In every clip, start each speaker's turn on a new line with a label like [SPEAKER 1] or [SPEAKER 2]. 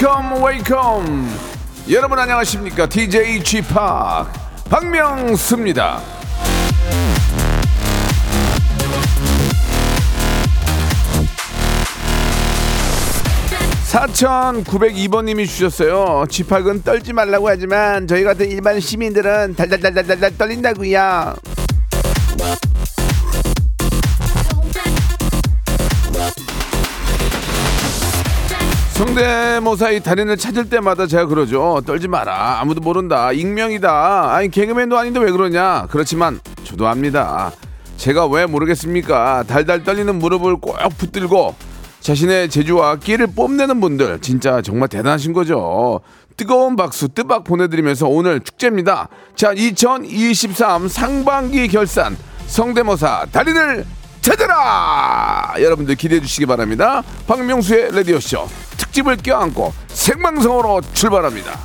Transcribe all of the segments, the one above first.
[SPEAKER 1] Welcome, welcome. 여러분 안녕하십니까? DJ Chip 박명수입니다. 4902번님이 주셨어요. 지팍은 떨지 말라고 하지만 저희 같은 일반 시민들은 달달달달달 떨린다고요. 성대모사의 달인을 찾을 때마다 제가 그러죠. 떨지 마라. 아무도 모른다. 익명이다. 아니 개그맨도 아닌데 왜 그러냐. 그렇지만 저도 압니다. 제가 왜 모르겠습니까? 달달 떨리는 무릎을 꼭 붙들고 자신의 재주와 끼를 뽐내는 분들 진짜 정말 대단하신 거죠. 뜨거운 박수 뜨박 보내드리면서 오늘 축제입니다. 자, 2023 상반기 결산 성대모사 달인을 찾아라! 여러분들 기대해 주시기 바랍니다. 박명수의 라디오쇼 특집을 껴안고 생방송으로 출발합니다.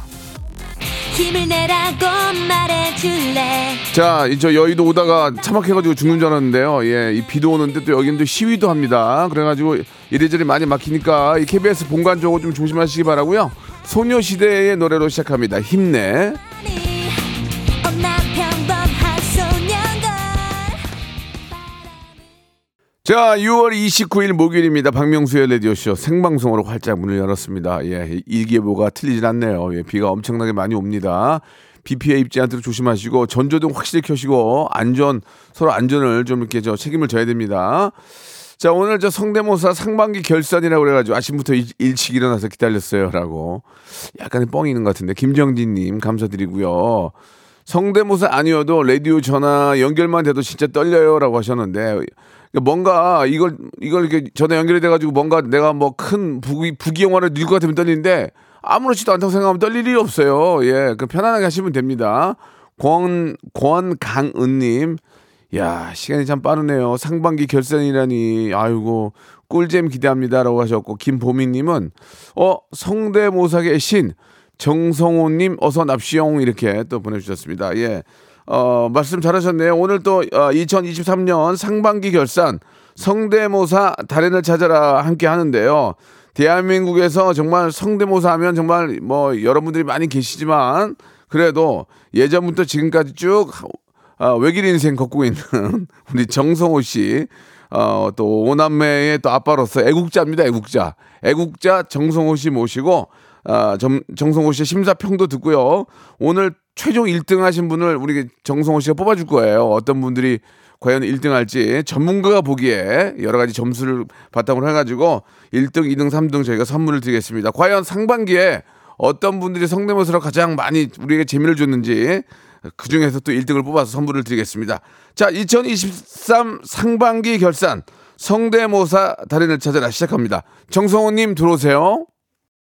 [SPEAKER 1] 힘을 내라고 말해줄래 자, 저 여의도 오다가 차 막혀가지고 죽는 줄 알았는데요. 예, 이 비도 오는데 또 여기는 또 시위도 합니다. 그래가지고 이래저래 많이 막히니까 이 KBS 본관 쪽으로 좀 조심하시기 바라고요. 소녀시대의 노래로 시작합니다. 힘내. 자, 6월 29일 목요일입니다. 박명수의 라디오쇼 생방송으로 활짝 문을 열었습니다. 예, 일기예보가 틀리진 않네요. 예, 비가 엄청나게 많이 옵니다. 비 피해 입지 않도록 조심하시고 전조등 확실히 켜시고 안전 서로 안전을 좀 이렇게 저 책임을 져야 됩니다. 자, 오늘 저 성대모사 상반기 결산이라고 그래가지고 아침부터 일, 일찍 일어나서 기다렸어요라고 약간의 뻥이 있는 것 같은데 김정진님 감사드리고요. 성대모사 아니어도 라디오 전화 연결만 돼도 진짜 떨려요라고 하셨는데 뭔가 이걸 이걸 이렇게 전화 연결이 돼가지고 뭔가 내가 뭐 큰 부기 부기 영화를 넣을 것 같으면 떨리는데 아무렇지도 않다고 생각하면 떨릴 일이 없어요. 예, 그 편안하게 하시면 됩니다. 권 권강은님, 야 시간이 참 빠르네요. 상반기 결산이라니, 아이고 꿀잼 기대합니다라고 하셨고 김보미님은 어 성대모사계 신 정성호님 어서 납시용 이렇게 또 보내주셨습니다. 예. 어, 말씀 잘하셨네요. 오늘 또 어, 2023년 상반기 결산 성대모사 달인을 찾아라 함께 하는데요. 대한민국에서 정말 성대모사 하면 정말 뭐 여러분들이 많이 계시지만 그래도 예전부터 지금까지 쭉 어, 외길 인생 걷고 있는 우리 정성호 씨, 어, 또 오남매의 또 아빠로서 애국자입니다, 애국자. 애국자 정성호 씨 모시고 아, 정, 정성호 씨의 심사평도 듣고요. 오늘 최종 1등 하신 분을 우리 정성호 씨가 뽑아줄 거예요. 어떤 분들이 과연 1등 할지 전문가가 보기에 여러 가지 점수를 바탕으로 해가지고 1등, 2등, 3등 저희가 선물을 드리겠습니다. 과연 상반기에 어떤 분들이 성대모사로 가장 많이 우리에게 재미를 줬는지 그 중에서 또 1등을 뽑아서 선물을 드리겠습니다. 자, 2023 상반기 결산 성대모사 달인을 찾아라 시작합니다. 정성호님 들어오세요.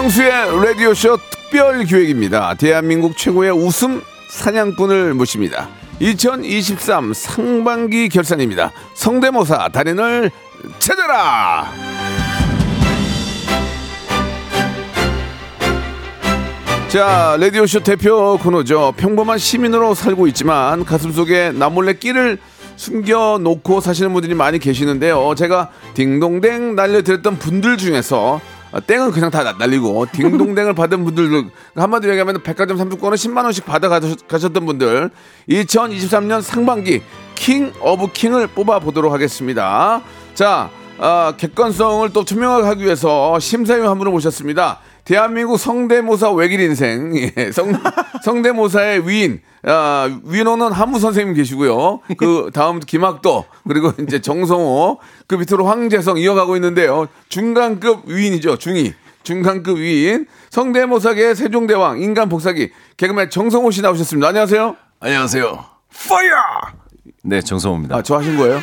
[SPEAKER 1] 박명수의 라디오쇼 특별 기획입니다. 대한민국 최고의 웃음 사냥꾼을 모십니다. 2023 상반기 결산입니다. 성대모사 달인을 찾아라! 자, 라디오쇼 대표 코너죠. 평범한 시민으로 살고 있지만 가슴 속에 나몰래 끼를 숨겨놓고 사시는 분들이 많이 계시는데요. 제가 딩동댕 날려드렸던 분들 중에서 아, 땡은 그냥 다 날리고 딩동댕을 받은 분들도 한마디로 얘기하면 백화점 상품권을 10만 원씩 받아 가셨던 분들 2023년 상반기 King of King을 뽑아 보도록 하겠습니다. 자, 어, 객관성을 또 투명하게 하기 위해서 심사위원 한 분을 모셨습니다. 대한민국 성대모사 외길 인생, 예, 성, 성대모사의 위인, 아, 위노는 한무 선생님 계시고요. 그 다음 김학도, 그리고 이제 정성호, 그 밑으로 황재성 이어가고 있는데요. 중간급 위인이죠, 중위. 중간급 위인, 성대모사계 세종대왕, 인간 복사기, 개그맨 정성호 씨 나오셨습니다. 안녕하세요.
[SPEAKER 2] 안녕하세요. 파이어! 네, 정성호입니다.
[SPEAKER 1] 아, 저 하신 거예요?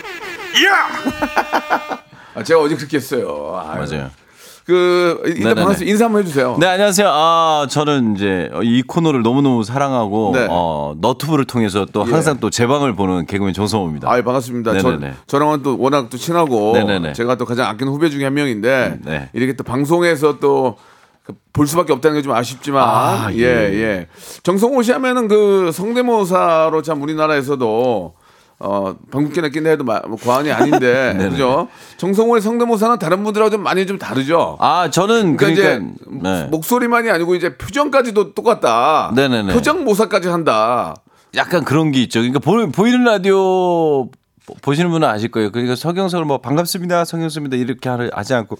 [SPEAKER 1] 아, 제가 어제 그렇게 했어요. 아유.
[SPEAKER 2] 맞아요.
[SPEAKER 1] 그, 일단. 반갑습니다. 인사 한번 해주세요.
[SPEAKER 2] 네, 안녕하세요. 아, 저는 이제 이 코너를 너무 너무 사랑하고
[SPEAKER 1] 네.
[SPEAKER 2] 어, 너튜브를 통해서 또
[SPEAKER 1] 예.
[SPEAKER 2] 항상 또제 방을 보는 개그맨 정성호입니다.
[SPEAKER 1] 아이 반갑습니다.
[SPEAKER 2] 네네네.
[SPEAKER 1] 저, 저랑은 또 워낙 또 친하고
[SPEAKER 2] 네네네.
[SPEAKER 1] 제가 또 가장 아끼는 후배 중에 한 명인데
[SPEAKER 2] 네.
[SPEAKER 1] 이렇게 또 방송에서 또볼 수밖에 없다는 게 좀 아쉽지만
[SPEAKER 2] 아,
[SPEAKER 1] 예,
[SPEAKER 2] 예.
[SPEAKER 1] 예. 정성호 씨 하면은 그 성대모사로 참 우리나라에서도 어, 방귀깨나 낀다 해도 마- 뭐 과언이 아닌데
[SPEAKER 2] 네네.
[SPEAKER 1] 그죠? 정성호의 성대모사는 다른 분들하고 좀 많이 좀 다르죠.
[SPEAKER 2] 아, 저는
[SPEAKER 1] 그러니까,
[SPEAKER 2] 그러니까,
[SPEAKER 1] 이제
[SPEAKER 2] 네.
[SPEAKER 1] 목소리만이 아니고 이제 표정까지도 똑같다.
[SPEAKER 2] 네네네.
[SPEAKER 1] 표정 모사까지 한다.
[SPEAKER 2] 약간 그런 게 있죠. 그러니까 보, 보이는 라디오 보- 보시는 분은 아실 거예요. 그러니까 서경석을 뭐 반갑습니다, 성경수입니다 이렇게 하- 하지 않고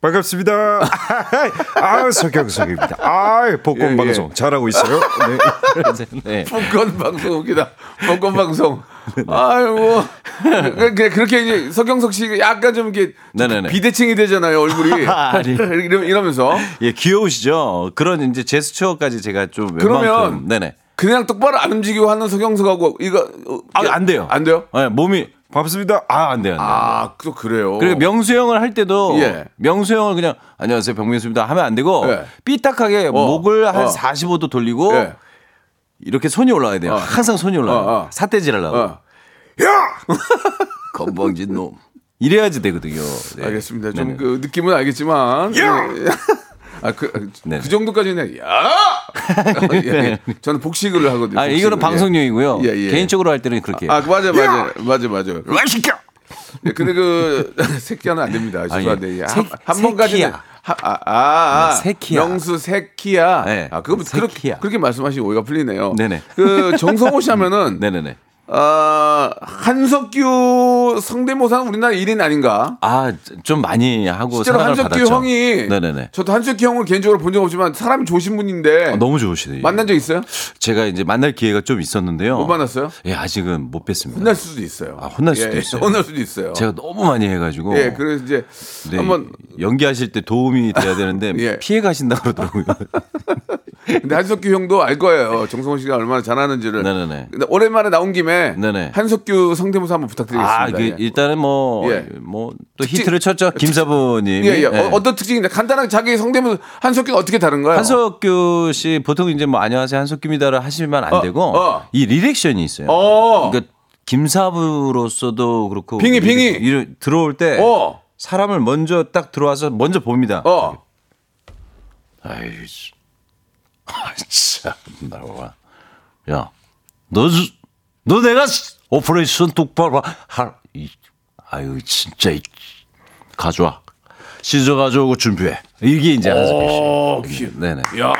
[SPEAKER 3] 반갑습니다. 아, 석경석입니다. 아, 복권
[SPEAKER 1] 예, 예.
[SPEAKER 3] 방송 잘하고 있어요. 네.
[SPEAKER 2] 네.
[SPEAKER 1] 복권 방송 웃기다. 복권 방송. 아이고. 그- 그- 그렇게 이제 서경석 씨가 약간 좀 이렇게
[SPEAKER 2] 네네네.
[SPEAKER 1] 비대칭이 되잖아요, 얼굴이. 이러- 이러면서.
[SPEAKER 2] 예, 귀여우시죠? 그런 이제 제스처까지 제가 좀
[SPEAKER 1] 그러면
[SPEAKER 2] 웬만큼 네네.
[SPEAKER 1] 그냥 똑바로 안 움직이고 하는 서경석하고 이거. 어,
[SPEAKER 2] 아, 안 돼요.
[SPEAKER 1] 안 돼요?
[SPEAKER 2] 네, 몸이 반갑습니다. 아, 안 돼요. 안 돼요.
[SPEAKER 1] 아, 또 그래요.
[SPEAKER 2] 그리고 명수 형을 할 때도
[SPEAKER 1] 예.
[SPEAKER 2] 명수 형을 그냥 안녕하세요 병명수입니다 하면 안 되고
[SPEAKER 1] 예.
[SPEAKER 2] 삐딱하게 목을 한
[SPEAKER 1] 어.
[SPEAKER 2] 45도 돌리고
[SPEAKER 1] 예.
[SPEAKER 2] 이렇게 손이 올라가야 돼요. 항상 손이.
[SPEAKER 1] 어, 어.
[SPEAKER 2] 사태질 하려고.
[SPEAKER 1] 어.
[SPEAKER 2] 건방진 놈. 이래야지 되거든요. 네.
[SPEAKER 1] 알겠습니다. 좀. 그 느낌은 알겠지만. 예. 아, 그,
[SPEAKER 2] 네.
[SPEAKER 1] 그 정도까지는, 야! 예, 예. 저는 복식을 하거든요.
[SPEAKER 2] 아, 이거는
[SPEAKER 1] 복식을.
[SPEAKER 2] 방송용이고요.
[SPEAKER 1] 예, 예.
[SPEAKER 2] 개인적으로 할 때는 그렇게.
[SPEAKER 1] 아, 맞아, 맞아. 맞아, 맞아.
[SPEAKER 3] 왜 시켜?
[SPEAKER 1] 예, 근데 그 새끼야는 안 됩니다. 죄송한데
[SPEAKER 2] 예.
[SPEAKER 1] 예,
[SPEAKER 2] 새-
[SPEAKER 1] 한, 한 번까지는
[SPEAKER 2] 새끼야.
[SPEAKER 1] 하- 아, 아, 아,
[SPEAKER 2] 네, 새끼야.
[SPEAKER 1] 명수 새끼야.
[SPEAKER 2] 네,
[SPEAKER 1] 아, 그거 그렇게. 그렇게 말씀하시면 오해가 풀리네요.
[SPEAKER 2] 네네.
[SPEAKER 1] 그 정성호 씨 하면은
[SPEAKER 2] 네네네.
[SPEAKER 1] 아, 한석규 성대모사는 우리나라 1인 아닌가?
[SPEAKER 2] 아, 좀 많이 하고
[SPEAKER 1] 실제로
[SPEAKER 2] 사랑을
[SPEAKER 1] 한석규
[SPEAKER 2] 받았죠.
[SPEAKER 1] 형이
[SPEAKER 2] 네네네.
[SPEAKER 1] 저도 한석규 형을 개인적으로 본 적 없지만 사람이 좋으신 분인데
[SPEAKER 2] 아, 너무 좋으시네요.
[SPEAKER 1] 만난 적 있어요?
[SPEAKER 2] 제가 이제 만날 기회가 좀 있었는데요.
[SPEAKER 1] 못 만났어요?
[SPEAKER 2] 예, 아직은 못 뵀습니다.
[SPEAKER 1] 혼날 수도 있어요.
[SPEAKER 2] 아, 혼날 수도
[SPEAKER 1] 예,
[SPEAKER 2] 있어요.
[SPEAKER 1] 혼날 수도 있어요.
[SPEAKER 2] 제가 너무 많이 해가지고.
[SPEAKER 1] 예, 그래서 이제
[SPEAKER 2] 네,
[SPEAKER 1] 한번
[SPEAKER 2] 연기하실 때 도움이 돼야 되는데
[SPEAKER 1] 예.
[SPEAKER 2] 피해 가신다 그러더라고요.
[SPEAKER 1] 근데 한석규 형도 알 거예요. 정성호 씨가 얼마나 잘하는지를.
[SPEAKER 2] 네네네.
[SPEAKER 1] 근데 오랜만에 나온 김에
[SPEAKER 2] 네네.
[SPEAKER 1] 한석규 성대모사 한번 부탁드리겠습니다.
[SPEAKER 2] 아, 그
[SPEAKER 1] 예.
[SPEAKER 2] 일단은 뭐,
[SPEAKER 1] 예.
[SPEAKER 2] 뭐, 또 히트를 쳤죠. 김사부님.
[SPEAKER 1] 예, 예. 어, 어떤 특징인데 간단하게 자기 성대모사 한석규가 어떻게 다른가요?
[SPEAKER 2] 한석규 씨, 보통 이제 뭐, 안녕하세요, 한석규입니다를 하시면 안
[SPEAKER 1] 어,
[SPEAKER 2] 되고,
[SPEAKER 1] 어.
[SPEAKER 2] 이 리액션이 있어요.
[SPEAKER 1] 어.
[SPEAKER 2] 그러니까, 김사부로서도 그렇고.
[SPEAKER 1] 빙의.
[SPEAKER 2] 이러- 들어올 때,
[SPEAKER 1] 어.
[SPEAKER 2] 사람을 먼저 딱 들어와서 먼저 봅니다.
[SPEAKER 1] 어.
[SPEAKER 2] 아이, 씨. 아, 참, 나 와. 야, 너, 주- 너 내가 operation 똑바로 할, 이, 아유, 진짜, 이, 가져와. scissor 가져오고 준비해. 이게 이제
[SPEAKER 1] 어,
[SPEAKER 2] 한스페이시.
[SPEAKER 1] 귀-
[SPEAKER 2] 네네.
[SPEAKER 1] 야,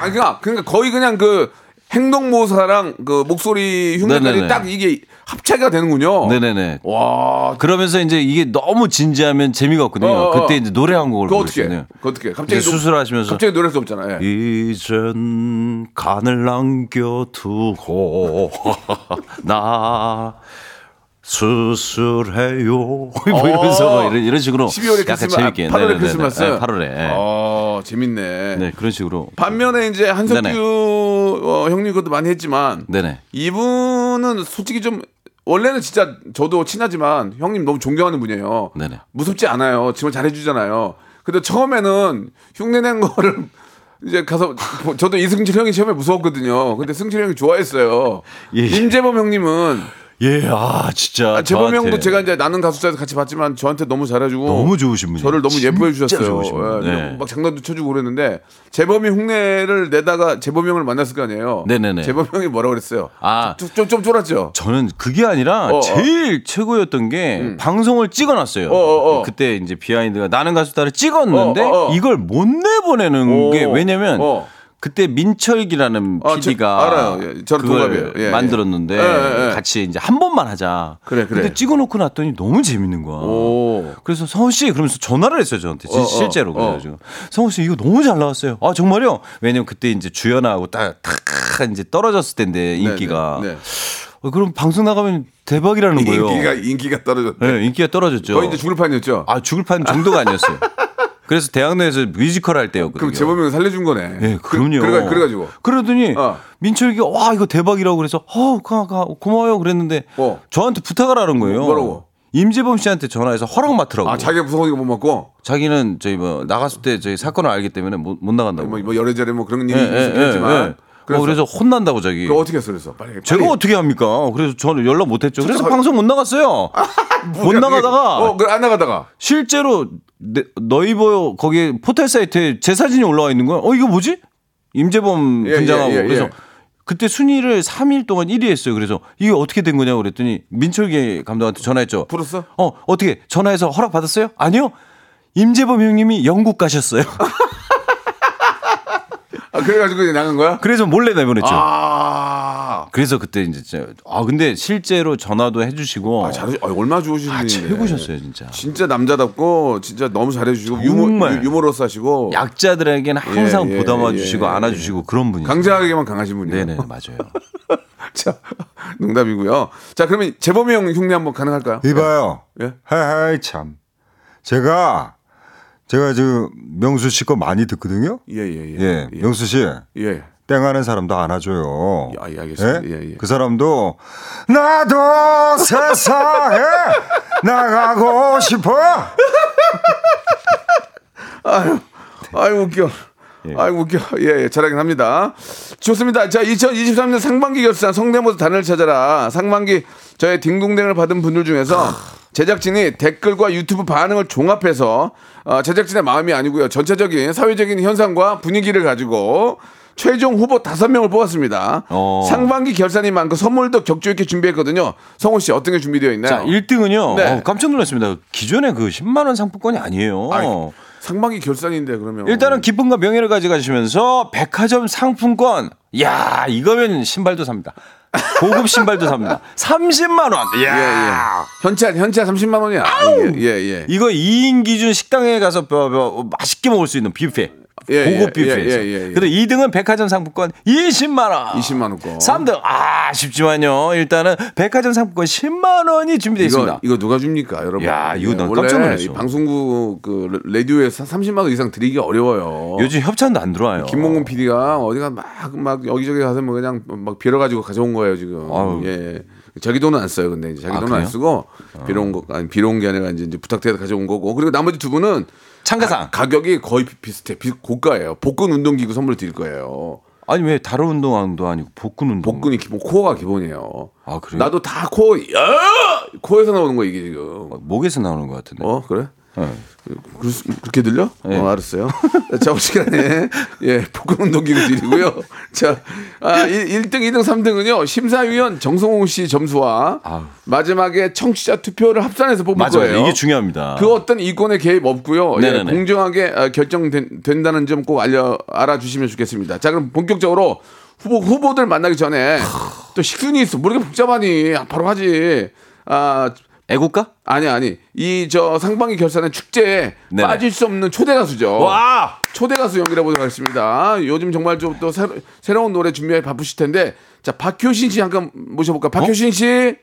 [SPEAKER 1] 아니, 그러니까, 그러니까 거의 그냥 그 행동 모사랑 그 목소리 흉내까지
[SPEAKER 2] 네네네.
[SPEAKER 1] 딱 이게 합체가 되는군요.
[SPEAKER 2] 네네네.
[SPEAKER 1] 와,
[SPEAKER 2] 그러면서 이제 이게 너무 진지하면 재미가 없거든요.
[SPEAKER 1] 어, 어.
[SPEAKER 2] 그때 이제 노래 한 곡을? 부르시네요.
[SPEAKER 1] 그거 어떻게? 갑자기
[SPEAKER 2] 수술하시면서
[SPEAKER 1] 갑자기 노래할 수 없잖아. 예.
[SPEAKER 2] 이젠 간을 남겨두고 나 수술해요 뭐 이러면서 뭐 이런, 이런 식으로
[SPEAKER 1] 12월에
[SPEAKER 2] 약간
[SPEAKER 1] 크리스마스,
[SPEAKER 2] 재밌게
[SPEAKER 1] 8월에
[SPEAKER 2] 네네네.
[SPEAKER 1] 크리스마스.
[SPEAKER 2] 네, 8월에
[SPEAKER 1] 어, 재밌네.
[SPEAKER 2] 네 그런 식으로
[SPEAKER 1] 반면에 이제 한석규. 어, 형님 것도 많이 했지만
[SPEAKER 2] 네네
[SPEAKER 1] 이분은 솔직히 좀 원래는 진짜 저도 친하지만 형님 너무 존경하는 분이에요.
[SPEAKER 2] 네네.
[SPEAKER 1] 무섭지 않아요. 정말 잘해주잖아요. 근데 처음에는 흉내 낸 거를 이제 가서 보- 저도 이승철 형이 처음에 무서웠거든요. 근데 승철 형이 좋아했어요.
[SPEAKER 2] 예.
[SPEAKER 1] 임재범 형님은
[SPEAKER 2] 예 아 진짜
[SPEAKER 1] 아, 재범 형도 제가 이제 나는 가수자에서 같이 봤지만 저한테 너무 잘해주고
[SPEAKER 2] 너무 좋으신 분이에요.
[SPEAKER 1] 저를 너무 예뻐해 주셨어요. 예,
[SPEAKER 2] 네.
[SPEAKER 1] 막 장난도 쳐주고 그랬는데 재범이 흉내를 내다가 재범 형을 만났을 거 아니에요.
[SPEAKER 2] 네네네.
[SPEAKER 1] 재범 형이 뭐라 그랬어요?
[SPEAKER 2] 아.
[SPEAKER 1] 좀, 좀, 좀 쫄았죠.
[SPEAKER 2] 저는 그게 아니라
[SPEAKER 1] 어, 어.
[SPEAKER 2] 제일 최고였던 게 방송을 찍어놨어요.
[SPEAKER 1] 어, 어, 어.
[SPEAKER 2] 그때 이제 비하인드가 나는 가수다를 찍었는데
[SPEAKER 1] 어, 어, 어.
[SPEAKER 2] 이걸 못 내보내는
[SPEAKER 1] 오.
[SPEAKER 2] 게 왜냐면
[SPEAKER 1] 어.
[SPEAKER 2] 그때 민철기라는
[SPEAKER 1] 아, 저-
[SPEAKER 2] PD가
[SPEAKER 1] 알아요. 예, 저랑 동갑이에요. 예, 예.
[SPEAKER 2] 만들었는데
[SPEAKER 1] 예, 예, 예.
[SPEAKER 2] 같이 이제 한 번만 하자.
[SPEAKER 1] 그래, 그래.
[SPEAKER 2] 근데 찍어놓고 났더니 너무 재밌는 거야.
[SPEAKER 1] 오.
[SPEAKER 2] 그래서 성호 씨 그러면서 전화를 했어요 저한테 진-
[SPEAKER 1] 어, 어,
[SPEAKER 2] 실제로
[SPEAKER 1] 어.
[SPEAKER 2] 그래가지고 성호 씨 이거 너무 잘 나왔어요. 아 정말요? 왜냐면 그때 이제 주연하고 딱, 딱 이제 떨어졌을 때인데 인기가
[SPEAKER 1] 네, 네.
[SPEAKER 2] 어, 그럼 방송 나가면 대박이라는
[SPEAKER 1] 네.
[SPEAKER 2] 거예요.
[SPEAKER 1] 인기가 인기가 떨어졌대.
[SPEAKER 2] 네, 인기가 떨어졌죠.
[SPEAKER 1] 거의 이제 죽을 판이었죠.
[SPEAKER 2] 아 죽을 판 정도가 아니었어요. 그래서 대학로에서 뮤지컬 할 때였거든요.
[SPEAKER 1] 그럼 재범이가 살려준 거네.
[SPEAKER 2] 예, 그럼요.
[SPEAKER 1] 그래, 그래, 그래가지고.
[SPEAKER 2] 그러더니
[SPEAKER 1] 어.
[SPEAKER 2] 민철이가 와 이거 대박이라고 그래서 어 가, 가, 고마워요 그랬는데
[SPEAKER 1] 어.
[SPEAKER 2] 저한테 부탁을 하는 거예요.
[SPEAKER 1] 뭐라고?
[SPEAKER 2] 임재범 씨한테 전화해서 허락 맡으라고.
[SPEAKER 1] 아, 자기가 무서우니까 못 먹고.
[SPEAKER 2] 자기는 저희 뭐 나갔을 때 저희 사건을 알기 때문에 못, 못 나간다고.
[SPEAKER 1] 뭐, 뭐 여래저래 뭐 그런 일이
[SPEAKER 2] 예, 예,
[SPEAKER 1] 있었겠지만.
[SPEAKER 2] 예, 예.
[SPEAKER 1] 그래서,
[SPEAKER 2] 어, 그래서 혼난다고 자기.
[SPEAKER 1] 그거 어떻게 했어, 그래서? 빨리.
[SPEAKER 2] 제가
[SPEAKER 1] 빨리.
[SPEAKER 2] 어떻게 합니까? 그래서 저는 연락 못했죠. 그래서
[SPEAKER 1] 진짜
[SPEAKER 2] 방송 못 나갔어요. 못
[SPEAKER 1] 뭐야,
[SPEAKER 2] 나가다가.
[SPEAKER 1] 어, 그래, 안 나가다가.
[SPEAKER 2] 실제로 네, 너이버 거기 포털 사이트에 제 사진이 올라와 있는 거야. 어 이거 뭐지? 임재범
[SPEAKER 1] 예,
[SPEAKER 2] 분장하고
[SPEAKER 1] 예, 예,
[SPEAKER 2] 그래서
[SPEAKER 1] 예.
[SPEAKER 2] 그때 순위를 3일 동안 1위 했어요. 그래서 이게 어떻게 된 거냐고 그랬더니 민철기 감독한테 전화했죠.
[SPEAKER 1] 풀었어?
[SPEAKER 2] 어 어떻게 전화해서 허락 받았어요? 아니요. 임재범 형님이 영국 가셨어요.
[SPEAKER 1] 아, 그래가지고 이제 나간 거야?
[SPEAKER 2] 그래서 몰래 내보냈죠.
[SPEAKER 1] 아.
[SPEAKER 2] 그래서 그때 이제 진짜 아 근데 실제로 전화도 해주시고
[SPEAKER 1] 아, 잘해, 아, 얼마나 좋으신
[SPEAKER 2] 아. 최고셨어요 진짜.
[SPEAKER 1] 진짜 남자답고 진짜 너무 잘해주시고 유머,
[SPEAKER 2] 정말.
[SPEAKER 1] 유- 유머러스 하시고
[SPEAKER 2] 약자들에게는 항상
[SPEAKER 1] 예, 예,
[SPEAKER 2] 보담아
[SPEAKER 1] 예,
[SPEAKER 2] 주시고
[SPEAKER 1] 예,
[SPEAKER 2] 안아주시고 그런 분이죠.
[SPEAKER 1] 강자에게만 강하신 분이에요.
[SPEAKER 2] 네네 맞아요.
[SPEAKER 1] 자, 농담이고요. 자, 그러면 재범이 형 흉내 한번 가능할까요?
[SPEAKER 3] 이봐요.
[SPEAKER 1] 예?
[SPEAKER 3] 하이 참. 제가 제가 지금 명수 씨 거 많이 듣거든요.
[SPEAKER 1] 예, 예, 예.
[SPEAKER 3] 예,
[SPEAKER 1] 예.
[SPEAKER 3] 명수 씨.
[SPEAKER 1] 예.
[SPEAKER 3] 땡하는 사람도 안아줘요.
[SPEAKER 1] 아, 예, 알겠습니다. 예, 예.
[SPEAKER 3] 그 사람도 나도 세상에 나가고 싶어.
[SPEAKER 1] 아유, 아유 웃겨. 아유 웃겨. 예, 예, 잘하긴 합니다. 좋습니다. 자, 2023년 상반기 결산 성대모사 단을 찾아라. 상반기 저의 딩동댕을 받은 분들 중에서 제작진이 댓글과 유튜브 반응을 종합해서 어, 제작진의 마음이 아니고요. 전체적인 사회적인 현상과 분위기를 가지고 최종 후보 다섯 명을 뽑았습니다.
[SPEAKER 2] 어.
[SPEAKER 1] 상반기 결산인 만큼 선물도 격조 있게 준비했거든요. 성호 씨 어떤 게 준비되어 있나요?
[SPEAKER 2] 자 1등은요.
[SPEAKER 1] 네.
[SPEAKER 2] 깜짝 놀랐습니다. 기존에 그 10만 원 상품권이 아니에요.
[SPEAKER 1] 아이, 상반기 결산인데 그러면
[SPEAKER 2] 일단은 기쁨과 명예를 가져가시면서 백화점 상품권. 야 이거면 신발도 삽니다. 고급 신발도 삽니다. 30만 원.
[SPEAKER 1] 예, 예.
[SPEAKER 2] 야
[SPEAKER 1] 현찰 현찰 30만 원이야. 이게, 예, 예.
[SPEAKER 2] 이거 2인 기준 식당에 가서 뭐, 뭐, 맛있게 먹을 수 있는 뷔페.
[SPEAKER 1] 예,
[SPEAKER 2] 고급
[SPEAKER 1] 예,
[SPEAKER 2] 뷔페에서.
[SPEAKER 1] 예, 예, 예.
[SPEAKER 2] 근데 2등은 백화점 상품권 20만 원.
[SPEAKER 1] 20만 원 거.
[SPEAKER 2] 3등 아 쉽지만요. 일단은 백화점 상품권 10만 원이 준비되어 있습니다.
[SPEAKER 1] 이거 누가 줍니까, 여러분?
[SPEAKER 2] 야, 이거 난 깜짝 놀랐어.
[SPEAKER 1] 이 방송국 그 라디오에서 30만 원 이상 드리기 어려워요.
[SPEAKER 2] 요즘 협찬도 안 들어와요.
[SPEAKER 1] 김몽근 PD가 어디가 막 막 여기저기 가서 뭐 그냥 막 빌어 가지고 가져온 거예요 지금.
[SPEAKER 2] 아유.
[SPEAKER 1] 예. 자기 돈은 안 써요. 근데 자기
[SPEAKER 2] 아,
[SPEAKER 1] 돈은 안
[SPEAKER 2] 그래요?
[SPEAKER 1] 쓰고 빌어온 거 아니 빌어온 게 아니라 이제 부탁돼서 가져온 거고. 그리고 나머지 두 분은
[SPEAKER 2] 참가상.
[SPEAKER 1] 가, 격이 거의 비- 비슷해. 비, 고가예요. 복근 운동기구 선물 드릴 거예요.
[SPEAKER 2] 아니 왜 다른 운동도 아니고 복근 운동?
[SPEAKER 1] 복근이 기본 코어가 기본이에요.
[SPEAKER 2] 아 그래요?
[SPEAKER 1] 나도 다 코어 야! 코어에서 나오는 거 이게 지금.
[SPEAKER 2] 목에서 나오는 것 같은데.
[SPEAKER 1] 어 그래?
[SPEAKER 2] 네.
[SPEAKER 1] 그럴 수- 그렇게 들려?
[SPEAKER 2] 네.
[SPEAKER 1] 어, 알았어요. 자, 올 시간에, 예, 복근 운동기구 드리고요. 자, 아, 1, 등 2등, 3등은요, 심사위원 정성호 씨 점수와
[SPEAKER 2] 아우.
[SPEAKER 1] 마지막에 청취자 투표를 합산해서 뽑을
[SPEAKER 2] 맞아요.
[SPEAKER 1] 거예요.
[SPEAKER 2] 이게 중요합니다.
[SPEAKER 1] 그 어떤 이권의 개입 없고요. 예. 공정하게 아, 결정된다는 점 꼭 알려 알아주시면 좋겠습니다. 자, 그럼 본격적으로 후보 후보들 만나기 전에 또 식순이 있어. 뭐 이렇게 복잡하니? 아, 바로 하지. 아,
[SPEAKER 2] 애국가?
[SPEAKER 1] 아니 아니 이 저 상반기 결산의 축제에
[SPEAKER 2] 네네.
[SPEAKER 1] 빠질 수 없는 초대 가수죠.
[SPEAKER 2] 와!
[SPEAKER 1] 초대 가수 연결해 보도록 하겠습니다. 요즘 정말 좀 또 새로, 새로운 노래 준비해 바쁘실 텐데 자 박효신 씨 잠깐 모셔볼까? 박효신 씨.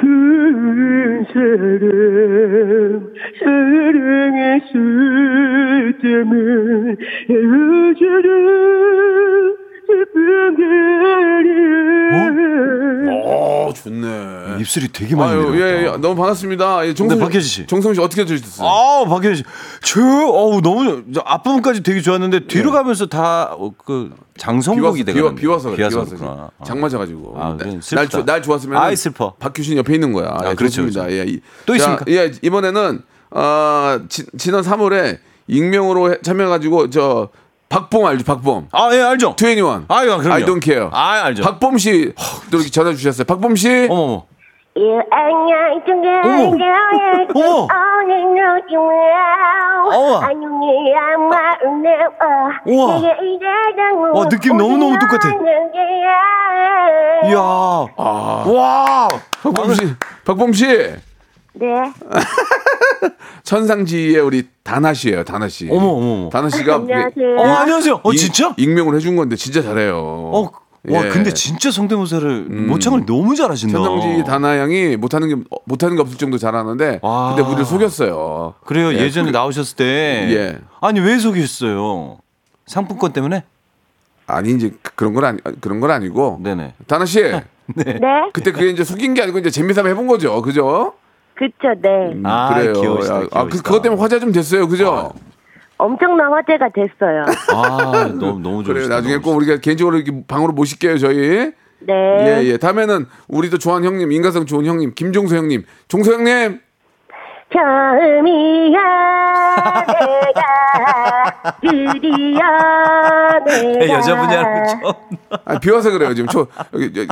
[SPEAKER 4] 큰 사람 사랑했을 때면 헤어져 게 아니야
[SPEAKER 1] 어 좋네.
[SPEAKER 2] 입술이 되게 많이
[SPEAKER 1] 아유
[SPEAKER 2] 내려갔다.
[SPEAKER 1] 예, 예 너무 반갑습니다. 예, 정성
[SPEAKER 2] 네, 씨.
[SPEAKER 1] 정성 씨 어떻게 들으셨어요?
[SPEAKER 2] 아, 박효신 씨. 저, 어우, 너무, 저 앞부분까지 되게 좋았는데, 뒤로 가면서 다, 어, 그, 장성국이
[SPEAKER 1] 네. 비와서 비와, 비와서 그래, 비와서
[SPEAKER 2] 그렇구나.
[SPEAKER 1] 그래. 장 맞아가지고
[SPEAKER 2] 아, 그래,
[SPEAKER 1] 날, 날 좋았으면
[SPEAKER 2] 아이, 슬퍼.
[SPEAKER 1] 박효신 옆에 있는 거야. 예,
[SPEAKER 2] 그렇죠. 그렇죠.
[SPEAKER 1] 예, 이-
[SPEAKER 2] 또
[SPEAKER 1] 자,
[SPEAKER 2] 있습니까?
[SPEAKER 1] 예, 이번에는 어, 지, 지난 3월에 익명으로 해- 참여해가지고 저 박봄 알죠? 박봄.
[SPEAKER 2] 아, 예, 알죠.
[SPEAKER 1] 트웬티원.
[SPEAKER 2] 아유, 그럼요.
[SPEAKER 1] I don't care.
[SPEAKER 2] 아, 알죠.
[SPEAKER 1] 박봄 씨 또 이렇게 전화 주셨어요. 박봄 씨.
[SPEAKER 2] 어머. 어머. 우와. 와, 느낌 너무너무 똑같아. 이야. 와.
[SPEAKER 1] 박범 씨, 박범 씨.
[SPEAKER 5] 네.
[SPEAKER 1] 천상지의 우리 다나 씨예요, 다나 씨.
[SPEAKER 2] 어머, 어머, 어머.
[SPEAKER 1] 다나 씨가
[SPEAKER 5] 안녕하세요.
[SPEAKER 2] 어, 안녕하세요. 어,
[SPEAKER 1] 이-
[SPEAKER 2] 진짜?
[SPEAKER 1] 익명을 해준 건데 진짜 잘해요.
[SPEAKER 2] 어, 와,
[SPEAKER 1] 예.
[SPEAKER 2] 근데 진짜 성대모사를 모창을 너무 잘하신다.
[SPEAKER 1] 천상지 다나 양이 못하는 게 못하는 게 없을 정도 잘하는데
[SPEAKER 2] 와.
[SPEAKER 1] 근데 우리를 속였어요.
[SPEAKER 2] 그래요.
[SPEAKER 1] 예,
[SPEAKER 2] 예, 전에
[SPEAKER 1] 그-
[SPEAKER 2] 나오셨을 때.
[SPEAKER 1] 예.
[SPEAKER 2] 아니, 왜 속였어요? 상품권 때문에?
[SPEAKER 1] 아니 이제 그- 그런 건 아니 그런 건 아니고.
[SPEAKER 2] 네네.
[SPEAKER 1] 다나 씨,
[SPEAKER 5] 네.
[SPEAKER 1] 그때 그게 이제 속인 게 아니고 이제 재미삼아 해본 거죠, 그죠?
[SPEAKER 5] 그쵸, 네.
[SPEAKER 1] 음,
[SPEAKER 2] 아,
[SPEAKER 1] 그래요.
[SPEAKER 2] 귀여우시다,
[SPEAKER 1] 야, 아, 그,
[SPEAKER 2] 귀여우시다.
[SPEAKER 1] 그것 때문에 화제 좀 됐어요, 그죠?
[SPEAKER 5] 엄청난 화제가 됐어요.
[SPEAKER 2] 아, 너무, 너무 좋으시다.
[SPEAKER 1] 그래요. 나중에
[SPEAKER 2] 너무
[SPEAKER 1] 꼭 우리가 개인적으로 이렇게 방으로 모실게요, 저희.
[SPEAKER 5] 네.
[SPEAKER 1] 예, 예. 다음에는 우리도 좋아하는 형님, 인간성 좋은 형님, 김종서 형님. 종서 형님.
[SPEAKER 5] 처음이야 내가 드디어
[SPEAKER 2] 네,
[SPEAKER 5] 내가
[SPEAKER 2] 여자분이 하는 거 처음.
[SPEAKER 1] 아, 비 와서 그래요, 지금. 초, 여기, 여기,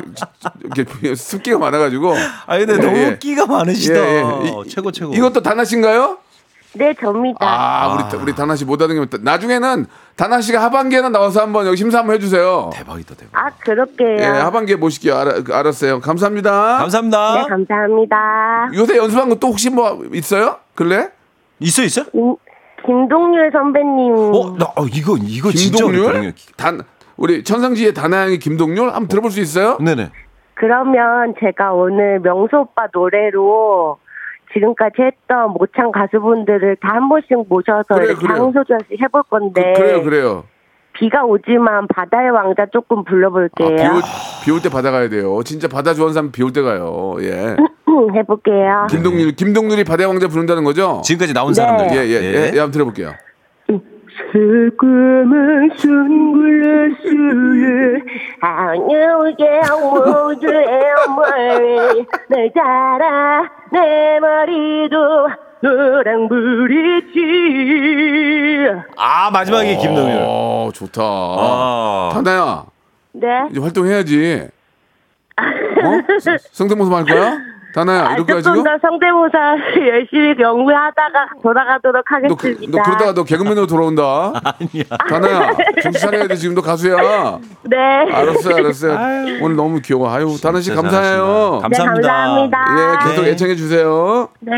[SPEAKER 1] 이렇게 습기가 많아가지고.
[SPEAKER 2] 아, 근데
[SPEAKER 1] 예,
[SPEAKER 2] 너무
[SPEAKER 1] 예.
[SPEAKER 2] 끼가 많으시다.
[SPEAKER 1] 예, 예. 이-
[SPEAKER 2] 최고, 최고.
[SPEAKER 1] 이것도 다나씨인가요?
[SPEAKER 5] 네 접니다.
[SPEAKER 1] 아, 우리, 우리 다나 씨 못하는 게 나중에는 다나 씨가 하반기에는 나와서 한번 여기 심사 한번 해주세요.
[SPEAKER 2] 대박이다, 대박.
[SPEAKER 5] 아 그럴게요.
[SPEAKER 1] 예, 하반기에 모실게요. 알아, 그, 알았어요. 감사합니다.
[SPEAKER 2] 감사합니다.
[SPEAKER 5] 네 감사합니다.
[SPEAKER 1] 요새 연습한 거 또 혹시 뭐 있어요? 근래?
[SPEAKER 2] 있어, 있어?
[SPEAKER 5] 김, 김동률 선배님.
[SPEAKER 2] 어, 나, 어, 이거, 이거 진짜
[SPEAKER 1] 김동률?
[SPEAKER 2] 어렵거든요.
[SPEAKER 1] 단, 우리 천상지의 다나양의 김동률? 한번 들어볼 수 있어요?
[SPEAKER 2] 네네.
[SPEAKER 5] 그러면 제가 오늘 명수 오빠 노래로 지금까지 했던 모창 가수분들을 다 한 번씩 모셔서
[SPEAKER 1] 그래요.
[SPEAKER 5] 장소절씩 해볼 건데
[SPEAKER 1] 그, 래요 그래요.
[SPEAKER 5] 비가 오지만 바다의 왕자 조금
[SPEAKER 1] 아,
[SPEAKER 5] 불러볼게요.
[SPEAKER 1] 비올 때 바다 가야 돼요. 진짜 바다 좋아하는 사람 비올 때 가요. 예.
[SPEAKER 5] 해볼게요.
[SPEAKER 1] 김동률, 김동률이 바다의 왕자 부른다는 거죠?
[SPEAKER 2] 지금까지 나온
[SPEAKER 5] 네.
[SPEAKER 2] 사람들.
[SPEAKER 1] 예, 예, 예. 예, 한번 들어볼게요.
[SPEAKER 4] 새까만 선글라스에
[SPEAKER 5] 안녕게 모두의 머리 날 따라 내 머리도 노랑불이지
[SPEAKER 2] 아, 마지막에 김동률.
[SPEAKER 1] 어, 좋다.
[SPEAKER 2] 아.
[SPEAKER 1] 다나야,
[SPEAKER 5] 네
[SPEAKER 1] 이제 활동해야지. 어? 성- 성대모사 할 거야? 다나야,
[SPEAKER 5] 아,
[SPEAKER 1] 이렇게
[SPEAKER 5] 조금
[SPEAKER 1] 가지고?
[SPEAKER 5] 더 성대모사 열심히 연구하다가 돌아가도록
[SPEAKER 1] 너, 그,
[SPEAKER 5] 하겠습니다
[SPEAKER 1] 너 그러다가 너 개그맨으로 돌아온다.
[SPEAKER 2] 아니야.
[SPEAKER 1] 다나야, 정신 차려야 돼. 지금 너 가수야.
[SPEAKER 5] 네
[SPEAKER 1] 알았어요, 알았어요. 오늘 너무 귀여워. 아유, 다나 씨 감사해요.
[SPEAKER 2] 잘하신다.
[SPEAKER 5] 네,
[SPEAKER 2] 감사합니다.
[SPEAKER 5] 감사합니다.
[SPEAKER 1] 예, 계속
[SPEAKER 2] 네.
[SPEAKER 1] 애청해 주세요.
[SPEAKER 5] 네.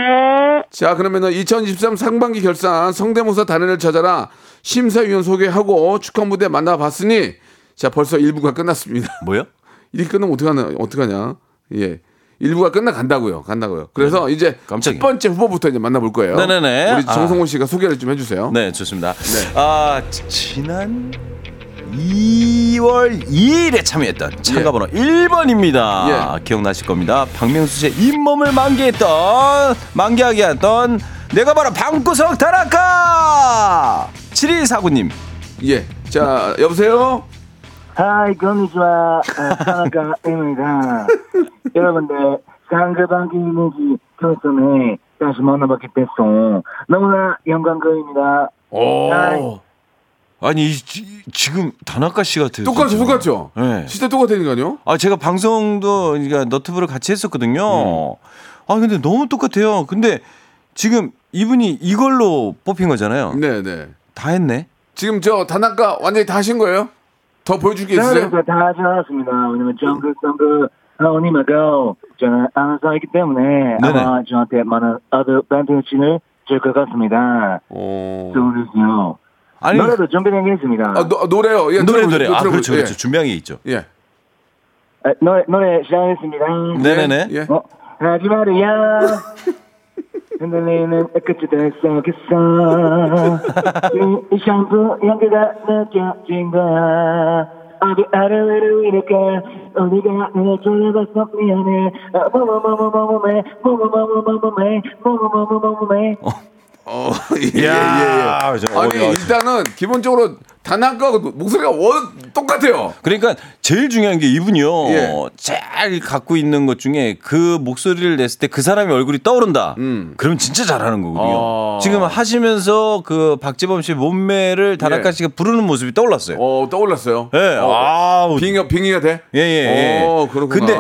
[SPEAKER 1] 자, 그러면은 2023 상반기 결산 성대모사 단연을 찾아라 심사위원 소개하고 축하 무대 만나봤으니 자, 벌써 1부가 끝났습니다.
[SPEAKER 2] 뭐요?
[SPEAKER 1] 이렇게 끝나면 어떡하냐, 어떡하냐. 예. 1부가 끝나 간다고요. 간다고요. 그래서 이제
[SPEAKER 2] 깜짝이야.
[SPEAKER 1] 첫 번째 후보부터 이제 만나볼 거예요.
[SPEAKER 2] 네네네.
[SPEAKER 1] 우리
[SPEAKER 2] 아.
[SPEAKER 1] 정성호 씨가 소개를 좀 해주세요.
[SPEAKER 2] 네, 좋습니다. 아, 지- 지난 2월 2일에 참여했던 참가번호 1번입니다.
[SPEAKER 1] 예.
[SPEAKER 2] 기억나실 겁니다. 박명수 씨의 잇몸을 만개했던, 만개하게 했던 내가 바로 방구석 다락가! 7249님.
[SPEAKER 1] 예. 자, 여보세요?
[SPEAKER 6] 하이, 건니치와. 타나카입니다. 여러분들, 상대방기 무기 교섭에 다시 만나뵙게 됐어. 너무나 영광입니다.
[SPEAKER 1] 오.
[SPEAKER 2] 아니, 이, 지- 지금 다나카 씨 같아요.
[SPEAKER 1] 똑같죠,
[SPEAKER 2] 진짜.
[SPEAKER 1] 똑같죠?
[SPEAKER 2] 네.
[SPEAKER 1] 진짜 똑같다니까요?
[SPEAKER 2] 아, 제가 방송도 그러니까 너튜브를 같이 했었거든요.
[SPEAKER 1] 음.
[SPEAKER 2] 아, 근데 너무 똑같아요. 근데 지금 이분이 이걸로 뽑힌 거잖아요.
[SPEAKER 1] 네 네.
[SPEAKER 2] 다 했네.
[SPEAKER 1] 지금 저 단학가 완전히 다 하신 거예요? 더 보여줄 게 있어요?
[SPEAKER 6] 그래서 다 하지 않았습니다. 왜냐면 정, 정성호 님하고 저는 아는 사이기 때문에
[SPEAKER 2] 네네.
[SPEAKER 6] 아마 저한테 많은 advantage를 줄 것 같습니다.
[SPEAKER 1] 어.
[SPEAKER 6] 그래서
[SPEAKER 2] 아니,
[SPEAKER 6] 노래도 준비된 게 있습니다.
[SPEAKER 1] 아, 노, 노래요. 예,
[SPEAKER 2] 노래, 노래. 아,
[SPEAKER 1] 들어보-
[SPEAKER 2] 그렇죠,
[SPEAKER 1] 예.
[SPEAKER 2] 그렇죠. 준비한 게 있죠.
[SPEAKER 1] 예.
[SPEAKER 6] 아, 노래 노래 시작하겠습니다.
[SPEAKER 2] 네네네.
[SPEAKER 1] 예.
[SPEAKER 6] 어, 하지 말이야. 흔들리는 끝이 됐어겠어. 이, 이 샴푸 향기가 느껴진 거야. 어디 아래로 이렇게 어디가 내가 졸려봤어 미안해 아, 뭐뭐뭐뭐뭐뭐매 뭐뭐뭐뭐뭐매 뭐뭐뭐뭐뭐매
[SPEAKER 1] 어, 예, 예,
[SPEAKER 2] 이야,
[SPEAKER 1] 예.
[SPEAKER 2] 저,
[SPEAKER 1] 아니,
[SPEAKER 2] 어, 야,
[SPEAKER 1] 일단은 기본적으로 단아까 목소리가 원 똑같아요.
[SPEAKER 2] 그러니까 제일 중요한 게 이분이요.
[SPEAKER 1] 예.
[SPEAKER 2] 제일 갖고 있는 것 중에 그 목소리를 냈을 때 그 사람의 얼굴이 떠오른다. 그럼 진짜 잘하는 거거든요.
[SPEAKER 1] 음. 아.
[SPEAKER 2] 지금 하시면서 그 박재범 씨 몸매를 다나카
[SPEAKER 1] 예.
[SPEAKER 2] 씨가 부르는 모습이 떠올랐어요.
[SPEAKER 1] 어 떠올랐어요.
[SPEAKER 2] 예. 아우.
[SPEAKER 1] 빙의가 빙의가 돼?
[SPEAKER 2] 예, 예, 예.
[SPEAKER 1] 어, 그렇구나.
[SPEAKER 2] 근데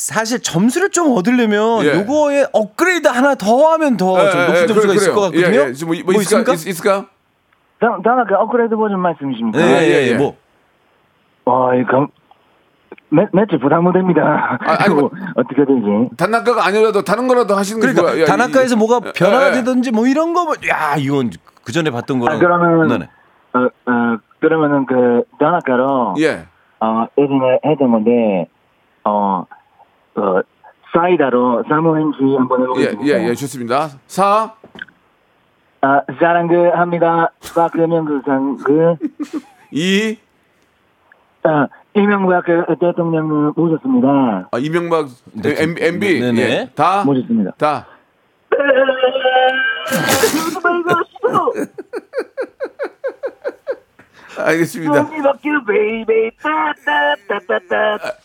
[SPEAKER 2] 사실 점수를 좀 얻으려면
[SPEAKER 1] 예.
[SPEAKER 2] 요거에 업그레이드 하나 더 하면 더
[SPEAKER 1] 예,
[SPEAKER 2] 좀
[SPEAKER 1] 예,
[SPEAKER 2] 높은 점수가
[SPEAKER 1] 그래,
[SPEAKER 2] 있을 것. 같거든요.
[SPEAKER 1] 예, 예. 지금 뭐, 뭐 있을까?
[SPEAKER 2] 있,
[SPEAKER 1] 있을까?
[SPEAKER 6] 다- 다나카 업그레이드 버전 말씀이십니까?
[SPEAKER 2] 예, 예,
[SPEAKER 1] 예,
[SPEAKER 2] 예.
[SPEAKER 1] 예.
[SPEAKER 2] 뭐.
[SPEAKER 6] 와, 이거 매, 매출 부담됩니다.
[SPEAKER 1] 아, 아니, 뭐-
[SPEAKER 6] 어떻게 되지?
[SPEAKER 1] 단아까가 아니라도 다른 거라도 하시는 게
[SPEAKER 2] 그러니까
[SPEAKER 1] 이-
[SPEAKER 2] 뭐가
[SPEAKER 1] 예,
[SPEAKER 2] 변화가
[SPEAKER 1] 예.
[SPEAKER 2] 되든지 뭐 이런 거, 뭐, 야, 이건 그 전에 봤던 거랑.
[SPEAKER 6] 아, 그러면
[SPEAKER 2] 네네.
[SPEAKER 6] 어, 어, 그러면은 그 다나카로
[SPEAKER 1] 예.
[SPEAKER 6] 어, 예전에 했던 건데 어, 어, 사이다로 사무행시 한번
[SPEAKER 1] 예,
[SPEAKER 6] 해보겠습니다.
[SPEAKER 1] 예, 예, 좋습니다. 사,
[SPEAKER 6] 아, 사랑 그 합니다. 박명수상 그
[SPEAKER 1] 이,
[SPEAKER 6] 아, 이명박 그 대통령 모셨습니다.
[SPEAKER 1] 아, 이명박,
[SPEAKER 2] 네,
[SPEAKER 1] M, MB,
[SPEAKER 2] 네네.
[SPEAKER 1] 예, 다,
[SPEAKER 6] 모셨습니다.
[SPEAKER 1] 다. 알겠습니다.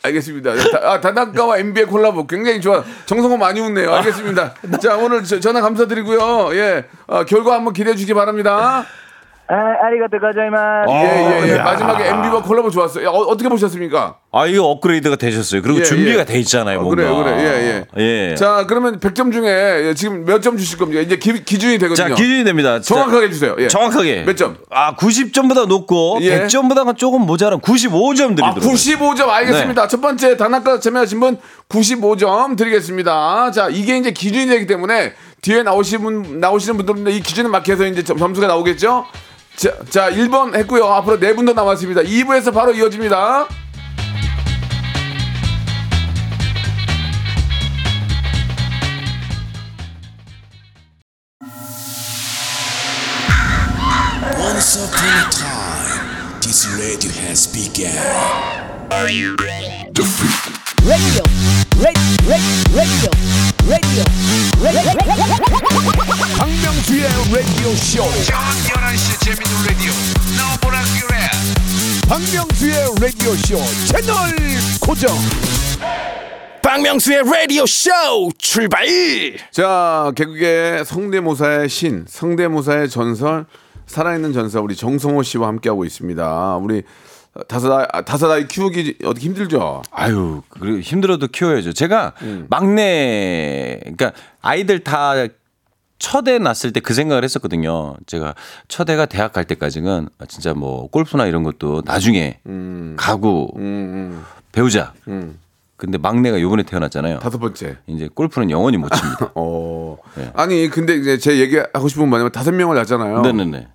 [SPEAKER 1] 알겠습니다. 다- 아, 다나카와 MB의 콜라보 굉장히 좋아. 정성호 많이 웃네요. 알겠습니다. 자, 오늘 저- 전화 감사드리고요. 예, 어, 결과 한번 기대해 주기 바랍니다.
[SPEAKER 6] 아, 아리가토 가자이마스.
[SPEAKER 1] 예, 예, 예.
[SPEAKER 2] 야.
[SPEAKER 1] 마지막에 MB와 콜라보 좋았어요. 야, 어, 어떻게 보셨습니까?
[SPEAKER 2] 아, 이거 업그레이드가 되셨어요. 그리고
[SPEAKER 1] 예,
[SPEAKER 2] 준비가
[SPEAKER 1] 예.
[SPEAKER 2] 돼 있잖아요.
[SPEAKER 1] 어,
[SPEAKER 2] 뭔가.
[SPEAKER 1] 그래요, 그래. 예, 예.
[SPEAKER 2] 예.
[SPEAKER 1] 자, 그러면 100점 중에 지금 몇 점 주실 겁니까? 이제 기, 기준이 되거든요.
[SPEAKER 2] 자, 기준이 됩니다. 자,
[SPEAKER 1] 정확하게 해주세요. 예.
[SPEAKER 2] 정확하게.
[SPEAKER 1] 몇 점?
[SPEAKER 2] 아, 90점보다 높고
[SPEAKER 1] 예.
[SPEAKER 2] 100점보다가 조금 모자란 95점
[SPEAKER 1] 아,
[SPEAKER 2] 드리도록.
[SPEAKER 1] 95점 알겠습니다.
[SPEAKER 2] 네.
[SPEAKER 1] 첫 번째 단아까 참여하신 분 95점 드리겠습니다. 자, 이게 이제 기준이 되기 때문에 뒤에 나오시는 분, 나오시는 분들은 이 기준을 맞춰서 이제 점- 점수가 나오겠죠? 자, 자 1번 했고요. 앞으로 네분더 남았습니다. 2부에서 바로 이어집니다.
[SPEAKER 7] Once upon a time, this radio has begun.
[SPEAKER 8] Radio, radio, radio, radio, radio.
[SPEAKER 9] 박명수의 라디오 쇼. 저녁 11시 재밌는 라디오. 너보라 그래. 박명수의 라디오 쇼 채널 고정.
[SPEAKER 7] 박명수의 라디오 쇼 출발!
[SPEAKER 1] 자, 개그의 성대모사의 신, 성대모사의 전설, 살아있는 전설 우리 정성호 씨와 함께하고 있습니다. 우리 다섯 아이, 다섯 아이 키우기 어떻게 힘들죠?
[SPEAKER 2] 아유, 그리고 힘들어도 키워야죠. 제가
[SPEAKER 1] 음.
[SPEAKER 2] 막내, 그러니까 아이들 다 첫애 낳았을 때 그 생각을 했었거든요. 제가 첫애가 대학 갈 때까지는 진짜 뭐 골프나 이런 것도 나중에 가고
[SPEAKER 1] 음,
[SPEAKER 2] 배우자.
[SPEAKER 1] 음.
[SPEAKER 2] 근데 막내가 요번에 태어났잖아요.
[SPEAKER 1] 다섯 번째.
[SPEAKER 2] 이제 골프는 영원히 못 칩니다.
[SPEAKER 1] 어.
[SPEAKER 2] 네.
[SPEAKER 1] 아니, 근데 이제 제 얘기하고 싶은 건 뭐냐면 다섯 명을 낳잖아요.
[SPEAKER 2] 네네네.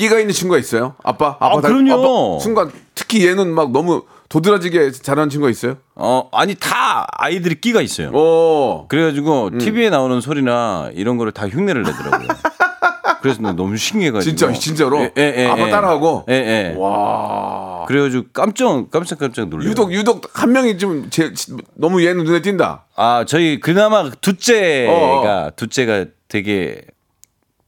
[SPEAKER 1] 끼가 있는 친구가 있어요? 아빠? 아빠
[SPEAKER 2] 아, 그럼요.
[SPEAKER 1] 아빠, 순간 특히 얘는 막 너무 도드라지게 잘하는 친구가 있어요?
[SPEAKER 2] 어, 아니 다 아이들이 끼가 있어요.
[SPEAKER 1] 어.
[SPEAKER 2] 그래가지고 TV에 나오는 소리나 이런 거를 다 흉내를 내더라고요. 그래서 나 너무 신기해가지고.
[SPEAKER 1] 진짜 진짜로
[SPEAKER 2] 예, 예, 예,
[SPEAKER 1] 아빠
[SPEAKER 2] 예.
[SPEAKER 1] 따라하고
[SPEAKER 2] 예, 예.
[SPEAKER 1] 와.
[SPEAKER 2] 그래가지고 깜짝 깜짝 깜짝 놀래요.
[SPEAKER 1] 유독 유독 한 명이 좀 제, 너무 얘는 눈에 띈다.
[SPEAKER 2] 아 저희 그나마 둘째가
[SPEAKER 1] 어,
[SPEAKER 2] 둘째가 되게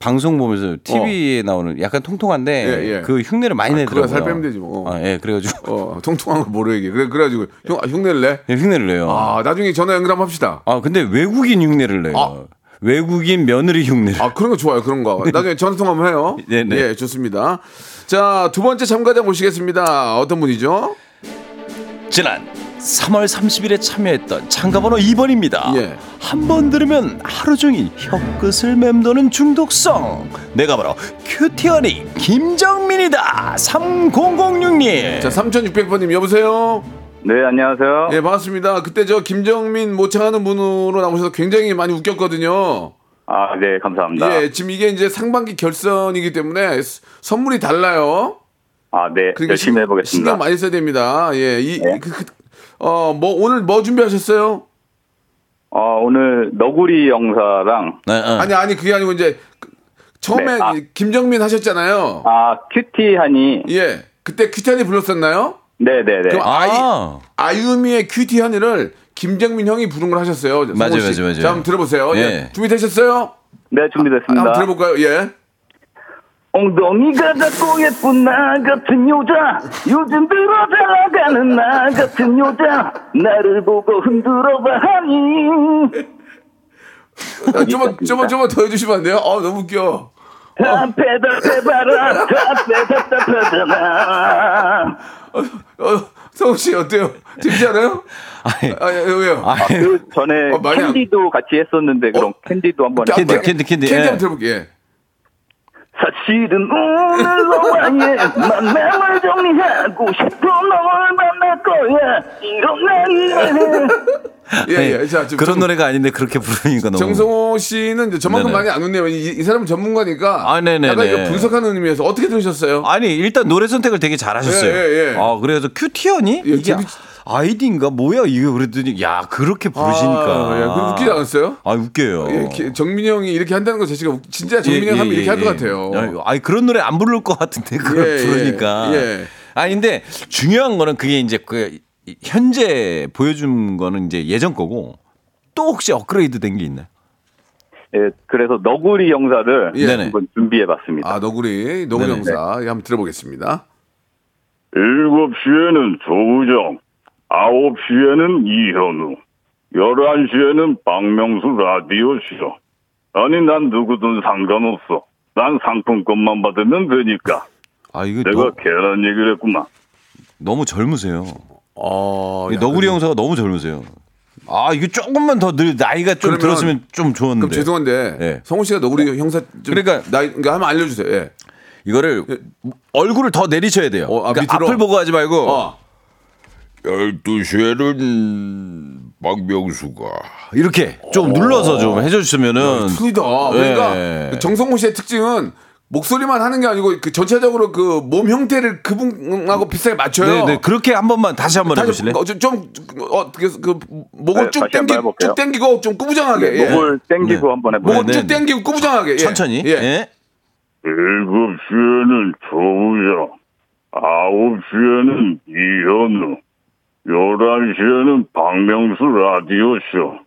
[SPEAKER 2] 방송 보면서 TV에 나오는 약간 통통한데
[SPEAKER 1] 예, 예.
[SPEAKER 2] 그 흉내를 많이
[SPEAKER 1] 아,
[SPEAKER 2] 내더라고요.
[SPEAKER 1] 그래, 살 빼면 되지 뭐.
[SPEAKER 2] 아, 예, 그래가지고
[SPEAKER 1] 어, 통통한 거 뭐로 얘기해. 그래 그래가지고 형 아, 흉내를 내.
[SPEAKER 2] 예, 흉내를 내요. 아.
[SPEAKER 1] 아 나중에 전화 연결 한번 합시다.
[SPEAKER 2] 근데 외국인 흉내를 내요.
[SPEAKER 1] 아.
[SPEAKER 2] 외국인 며느리 흉내를.
[SPEAKER 1] 아 그런 거 좋아요 그런 거. 나중에 전화 통화 한번 해요.
[SPEAKER 2] 네, 네.
[SPEAKER 1] 예 좋습니다. 자 두 번째 참가자 모시겠습니다. 어떤 분이죠?
[SPEAKER 2] 지난 3월 30일에 참여했던 참가번호 2번입니다.
[SPEAKER 1] 예.
[SPEAKER 2] 한번 들으면 하루 종일 혀끝을 맴도는 중독성. 내가 바로 큐티언이 김정민이다. 3006님.
[SPEAKER 1] 자 3600번님 여보세요.
[SPEAKER 6] 네, 안녕하세요.
[SPEAKER 1] 예 반갑습니다. 그때 저 김정민 모창하는 분으로 나오셔서 굉장히 많이 웃겼거든요.
[SPEAKER 6] 아, 네, 감사합니다.
[SPEAKER 1] 예 지금 이게 이제 상반기 결선이기 때문에 스- 선물이 달라요.
[SPEAKER 6] 아, 네,
[SPEAKER 1] 그러니까 신- 신경 많이 써야 됩니다. 예, 이,
[SPEAKER 6] 네.
[SPEAKER 1] 그, 그, 어, 뭐, 오늘 뭐 준비하셨어요?
[SPEAKER 6] 어, 오늘 너구리 영사랑
[SPEAKER 2] 네, 네.
[SPEAKER 1] 아니, 아니, 그게 아니고 이제, 그- 처음에
[SPEAKER 6] 네, 아.
[SPEAKER 1] 이 김정민 하셨잖아요.
[SPEAKER 6] 아, 큐티하니.
[SPEAKER 1] 예. 그때 큐티하니 불렀었나요?
[SPEAKER 6] 네, 네, 네.
[SPEAKER 1] 그럼 아이,
[SPEAKER 2] 아.
[SPEAKER 1] 아유미의 큐티하니를 김정민 형이 부른 걸 하셨어요.
[SPEAKER 2] 맞아요,
[SPEAKER 1] 씨.
[SPEAKER 2] 맞아요, 맞아요.
[SPEAKER 1] 자, 한번 들어보세요. 예.
[SPEAKER 2] 예.
[SPEAKER 1] 준비되셨어요?
[SPEAKER 6] 네, 준비됐습니다.
[SPEAKER 1] 한번 들어볼까요? 예.
[SPEAKER 10] 엉덩이가 작고 예쁜 나 같은 여자 요즘 들어 잘 나가는 나 같은 여자 나를 보고 흔들어봐 하니
[SPEAKER 1] 아, 좀만, 좀만, 좀만 더 해주시면 안 돼요? 아, 너무 웃겨.
[SPEAKER 10] 답해답해봐라 답해답답하잖아
[SPEAKER 1] 어, 성우 씨 어때요? 재밌지 않아요?
[SPEAKER 2] 아니,
[SPEAKER 1] 아, 예, 왜요?
[SPEAKER 2] 아니,
[SPEAKER 10] 그 전에
[SPEAKER 1] 어, 많이 안-
[SPEAKER 10] 캔디도 같이 했었는데 그럼
[SPEAKER 1] 어?
[SPEAKER 10] 캔디도 한번
[SPEAKER 1] 아,
[SPEAKER 2] 캔디, 캔디, 캔디,
[SPEAKER 1] 캔디
[SPEAKER 2] 예.
[SPEAKER 1] 한번 들어볼게요. 예.
[SPEAKER 10] 사실은 오늘 너와의 만남을 정리하고 싶어 널 만날 거야 이런 날이네
[SPEAKER 1] 예,
[SPEAKER 2] 네,
[SPEAKER 1] 예. 자, 좀,
[SPEAKER 2] 그런
[SPEAKER 1] 좀
[SPEAKER 2] 노래가 아닌데 그렇게 부르니까 너무.
[SPEAKER 1] 정성호 씨는 이제 저만큼
[SPEAKER 2] 네네.
[SPEAKER 1] 많이 안 웃네요. 이, 이 사람은 전문가니까.
[SPEAKER 2] 아.
[SPEAKER 1] 약간 이거 분석하는 의미에서 어떻게 들으셨어요?
[SPEAKER 2] 아니 일단 노래 선택을 되게 잘하셨어요.
[SPEAKER 1] 예, 예, 예.
[SPEAKER 2] 아 그래서 큐티언이
[SPEAKER 1] 예,
[SPEAKER 2] 이게
[SPEAKER 1] 재밌-
[SPEAKER 2] 아이디인가 뭐야 이게 그랬더니 야 그렇게 부르시니까.
[SPEAKER 1] 아, 예. 그럼 웃기지 않았어요?
[SPEAKER 2] 아 웃겨요.
[SPEAKER 1] 예, 기- 정민이 형이 이렇게 한다는 거 자체가 웃- 진짜 정민이
[SPEAKER 2] 예,
[SPEAKER 1] 형 하면
[SPEAKER 2] 예,
[SPEAKER 1] 이렇게 할것
[SPEAKER 2] 예.
[SPEAKER 1] 같아요.
[SPEAKER 2] 아니 그런 노래 안 부를 것 같은데 그걸
[SPEAKER 1] 예, 예,
[SPEAKER 2] 부르니까.
[SPEAKER 1] 예.
[SPEAKER 2] 아니 근데 중요한 거는 그게 이제 그 현재 보여준 거는 이제 예전 거고 또 혹시 업그레이드 된 게 있나요?
[SPEAKER 10] 예, 그래서 너구리 영사를
[SPEAKER 1] 예.
[SPEAKER 2] 네네.
[SPEAKER 10] 한번 준비해 봤습니다
[SPEAKER 1] 아, 너구리, 너구리
[SPEAKER 2] 네네.
[SPEAKER 1] 형사. 예, 한번 들어보겠습니다.
[SPEAKER 11] 7시에는 조우정, 9시에는 이현우, 11시에는 박명수 라디오 쇼. 아니, 난 누구든 상관없어. 난 상품권만 받으면 되니까.
[SPEAKER 2] 아 이거
[SPEAKER 11] 내가
[SPEAKER 2] 너,
[SPEAKER 11] 계란 얘기를 했구만.
[SPEAKER 2] 너무 젊으세요.
[SPEAKER 1] 어,
[SPEAKER 2] 이
[SPEAKER 1] 야,
[SPEAKER 2] 너구리 형사가 너무 젊으세요. 아 이거 조금만 더 늘 나이가 좀
[SPEAKER 1] 그러면-
[SPEAKER 2] 들었으면 좀 좋았는데.
[SPEAKER 1] 그럼 죄송한데
[SPEAKER 2] 예.
[SPEAKER 1] 성우 씨가 너구리 형사 좀
[SPEAKER 2] 그러니까-
[SPEAKER 1] 나이 그러니까 한번 알려주세요. 예.
[SPEAKER 2] 이거를 얼굴을 더 내리셔야 돼요.
[SPEAKER 1] 어, 아,
[SPEAKER 2] 그러니까
[SPEAKER 1] 밑으로?
[SPEAKER 2] 앞을 보고 하지 말고
[SPEAKER 1] 어.
[SPEAKER 11] 12시에는 박명수가.
[SPEAKER 2] 이렇게 좀 눌러서 좀 해주시면은
[SPEAKER 1] 틀리다.
[SPEAKER 2] 예.
[SPEAKER 1] 그러니까 정성호 씨의 특징은 목소리만 하는 게 아니고 그 전체적으로 그 몸 형태를 그분하고 비슷하게 맞춰요.
[SPEAKER 2] 네, 네 그렇게 한 번만 다시 한번
[SPEAKER 1] 다시
[SPEAKER 2] 해보실래요?
[SPEAKER 1] 어, 좀, 좀 어, 그, 그 목을
[SPEAKER 10] 네,
[SPEAKER 1] 쭉 당기. 쭉 당기고 좀 꾸부정하게. 예.
[SPEAKER 10] 목을 땡기고
[SPEAKER 2] 네.
[SPEAKER 10] 한번 해볼게요
[SPEAKER 1] 목을
[SPEAKER 2] 네,
[SPEAKER 1] 쭉
[SPEAKER 2] 네.
[SPEAKER 1] 당기고 꾸부정하게. 예.
[SPEAKER 2] 천천히.
[SPEAKER 1] 예.
[SPEAKER 2] 예.
[SPEAKER 11] 7시에는 조우정, 9시에는 이현우, 11시에는 박명수 라디오쇼.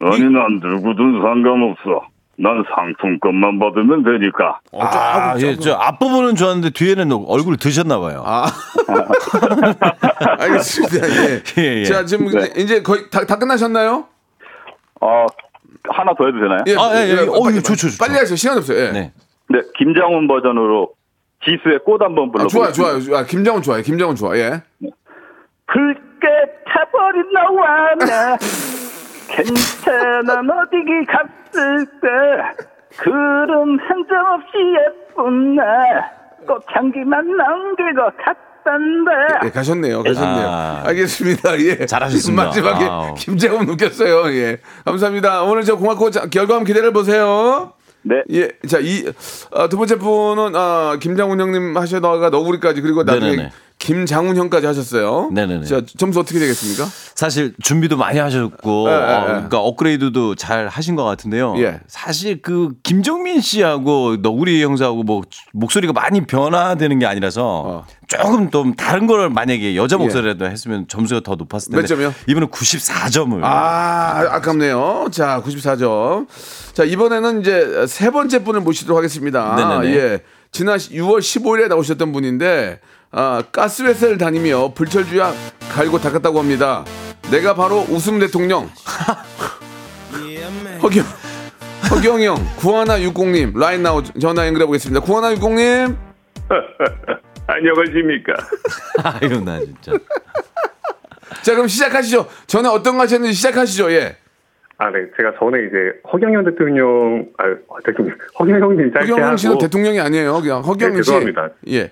[SPEAKER 11] 아니, 난 누구든 상관없어. 난 상품권만 받으면 되니까.
[SPEAKER 2] 아, 예, 저 앞부분은 좋았는데 뒤에는 얼굴 드셨나 봐요.
[SPEAKER 1] 아. 알겠습니다. 예.
[SPEAKER 2] 예, 예.
[SPEAKER 1] 자, 지금
[SPEAKER 10] 네.
[SPEAKER 1] 이제 거의 다, 다 끝나셨나요?
[SPEAKER 10] 어, 하나 더 해도 되나요?
[SPEAKER 1] 예.
[SPEAKER 2] 아, 예, 예. 어,
[SPEAKER 1] 빨리,
[SPEAKER 2] 이거 좋죠, 좋죠.
[SPEAKER 1] 빨리 하세요. 시간 없어요. 예.
[SPEAKER 2] 네.
[SPEAKER 10] 네 김장훈 버전으로 지수의 꽃 한번
[SPEAKER 1] 아, 좋아요, 좋아요. 아, 김장훈 좋아요. 김장훈 좋아. 예.
[SPEAKER 10] 붉게 타버린 너와 나 괜찮아 어디기 갔을 때 구름 한점 없이 예쁜 나 꽃향기만 남길 것 같던데
[SPEAKER 1] 예, 가셨네요. 가셨네요.
[SPEAKER 2] 아.
[SPEAKER 1] 알겠습니다. 예.
[SPEAKER 2] 잘하셨습니다.
[SPEAKER 1] 마지막에
[SPEAKER 2] 아우.
[SPEAKER 1] 김장훈 웃겼어요. 예. 감사합니다. 오늘 저 고맙고 자, 결과만 기대를 보세요.
[SPEAKER 10] 네
[SPEAKER 1] 예. 자, 이, 아, 두 번째 분은, 아, 김장훈 형님 하셔다가 너구리까지 그리고 나중에
[SPEAKER 2] 네네네.
[SPEAKER 1] 김장훈 형까지 하셨어요.
[SPEAKER 2] 네네네.
[SPEAKER 1] 자, 점수 어떻게 되겠습니까?
[SPEAKER 2] 사실 준비도 많이 하셨고
[SPEAKER 1] 예, 예,
[SPEAKER 2] 어,
[SPEAKER 1] 예.
[SPEAKER 2] 그러니까 업그레이드도 잘 하신 것 같은데요.
[SPEAKER 1] 예.
[SPEAKER 2] 사실 그 김정민 씨하고 너구리 형사하고 뭐 목소리가 많이 변화되는 게 아니라서
[SPEAKER 1] 어.
[SPEAKER 2] 조금 좀 다른 걸 만약에 여자
[SPEAKER 1] 예.
[SPEAKER 2] 목소리라도 했으면 점수가 더 높았을 텐데
[SPEAKER 1] 몇 점이요?
[SPEAKER 2] 이분은 94점을
[SPEAKER 1] 아, 아깝네요. 자, 94점. 자, 이번에는 이제 세 번째 분을 모시도록 하겠습니다.
[SPEAKER 2] 네네네.
[SPEAKER 1] 예. 지난 6월 15일에 나오셨던 분인데, 아, 가스회사를 다니며 불철주야 갈고 닦았다고 합니다. 내가 바로 웃음 대통령. 허경, 허경 형, 9160님, 라인 나우 전화 연결해 보겠습니다. 9160님.
[SPEAKER 11] 안녕하십니까.
[SPEAKER 2] 아유 나 진짜
[SPEAKER 1] 자, 그럼 시작하시죠. 전에 어떤 거 하셨는지 시작하시죠. 예.
[SPEAKER 12] 아, 네. 제가 전에 이제 허경영 대통령, 아, 대통령, 허경영님 짧게
[SPEAKER 1] 허경영
[SPEAKER 12] 하고.
[SPEAKER 1] 씨는 대통령이 아니에요. 그냥 허경영
[SPEAKER 12] 네,
[SPEAKER 1] 씨.
[SPEAKER 12] 죄송합니다.
[SPEAKER 1] 예.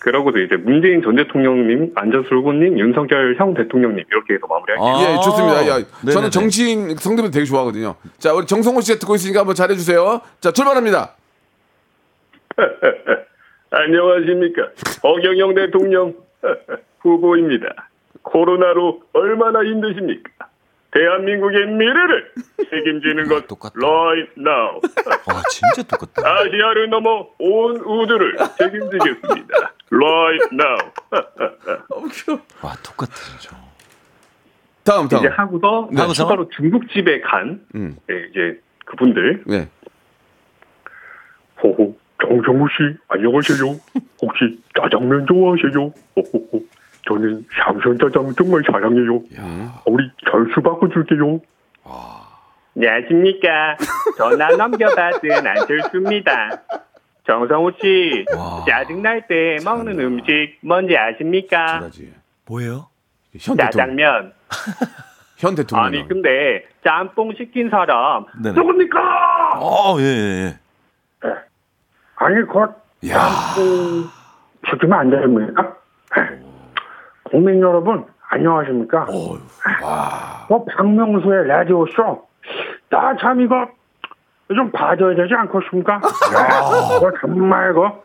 [SPEAKER 12] 그러고도 이제 문재인 전 대통령님, 안전수 후보님, 윤석열 형 대통령님 이렇게 해서 마무리할게요.
[SPEAKER 2] 아.
[SPEAKER 1] 예, 좋습니다. 야. 저는 정치인 성대모 되게 좋아하거든요. 자, 우리 정성호 씨가 듣고 있으니까 한번 잘해주세요. 자, 출발합니다.
[SPEAKER 11] 안녕하십니까. 허경영 대통령 후보입니다. 코로나로 얼마나 힘드십니까? 대한민국의 미래를 책임지는 것
[SPEAKER 2] 똑같다.
[SPEAKER 11] right now.
[SPEAKER 2] 와 진짜 똑같다.
[SPEAKER 11] 아시아를 넘어 온 우주를 책임지겠습니다. right now.
[SPEAKER 2] 와 똑같아 진짜.
[SPEAKER 1] 다음, 다음.
[SPEAKER 12] 이제 하고서
[SPEAKER 2] 네. 하고서?
[SPEAKER 12] 추가로 중국집에 간
[SPEAKER 1] 음.
[SPEAKER 12] 네, 이제 그분들
[SPEAKER 1] 네.
[SPEAKER 12] 호호 정성우 씨, 안녕하세요. 혹시 짜장면 좋아하세요? 호호호. 저는 삼선 짜장 정말 사랑해요. 우리 절수 바꿔줄게요. 안녕하십니까. 전화 넘겨받은 안철수입니다. 정성우 씨, 짜증날 때 먹는 음식 뭔지 아십니까?
[SPEAKER 2] 뭐예요?
[SPEAKER 1] 현 대통령.
[SPEAKER 12] 짜장면.
[SPEAKER 1] 현 대통령.
[SPEAKER 12] 아니 근데 짬뽕 시킨 사람
[SPEAKER 2] 네네.
[SPEAKER 12] 누굽니까?
[SPEAKER 2] 어, 예, 예. 예.
[SPEAKER 12] 아니 곧 짬뽕 시키면 안 됩니까? 국민 여러분 안녕하십니까? 뭐 박명수의 라디오 쇼. 나 참 이거 좀 봐줘야 되지 않겠습니까? 야, 이거 정말 이거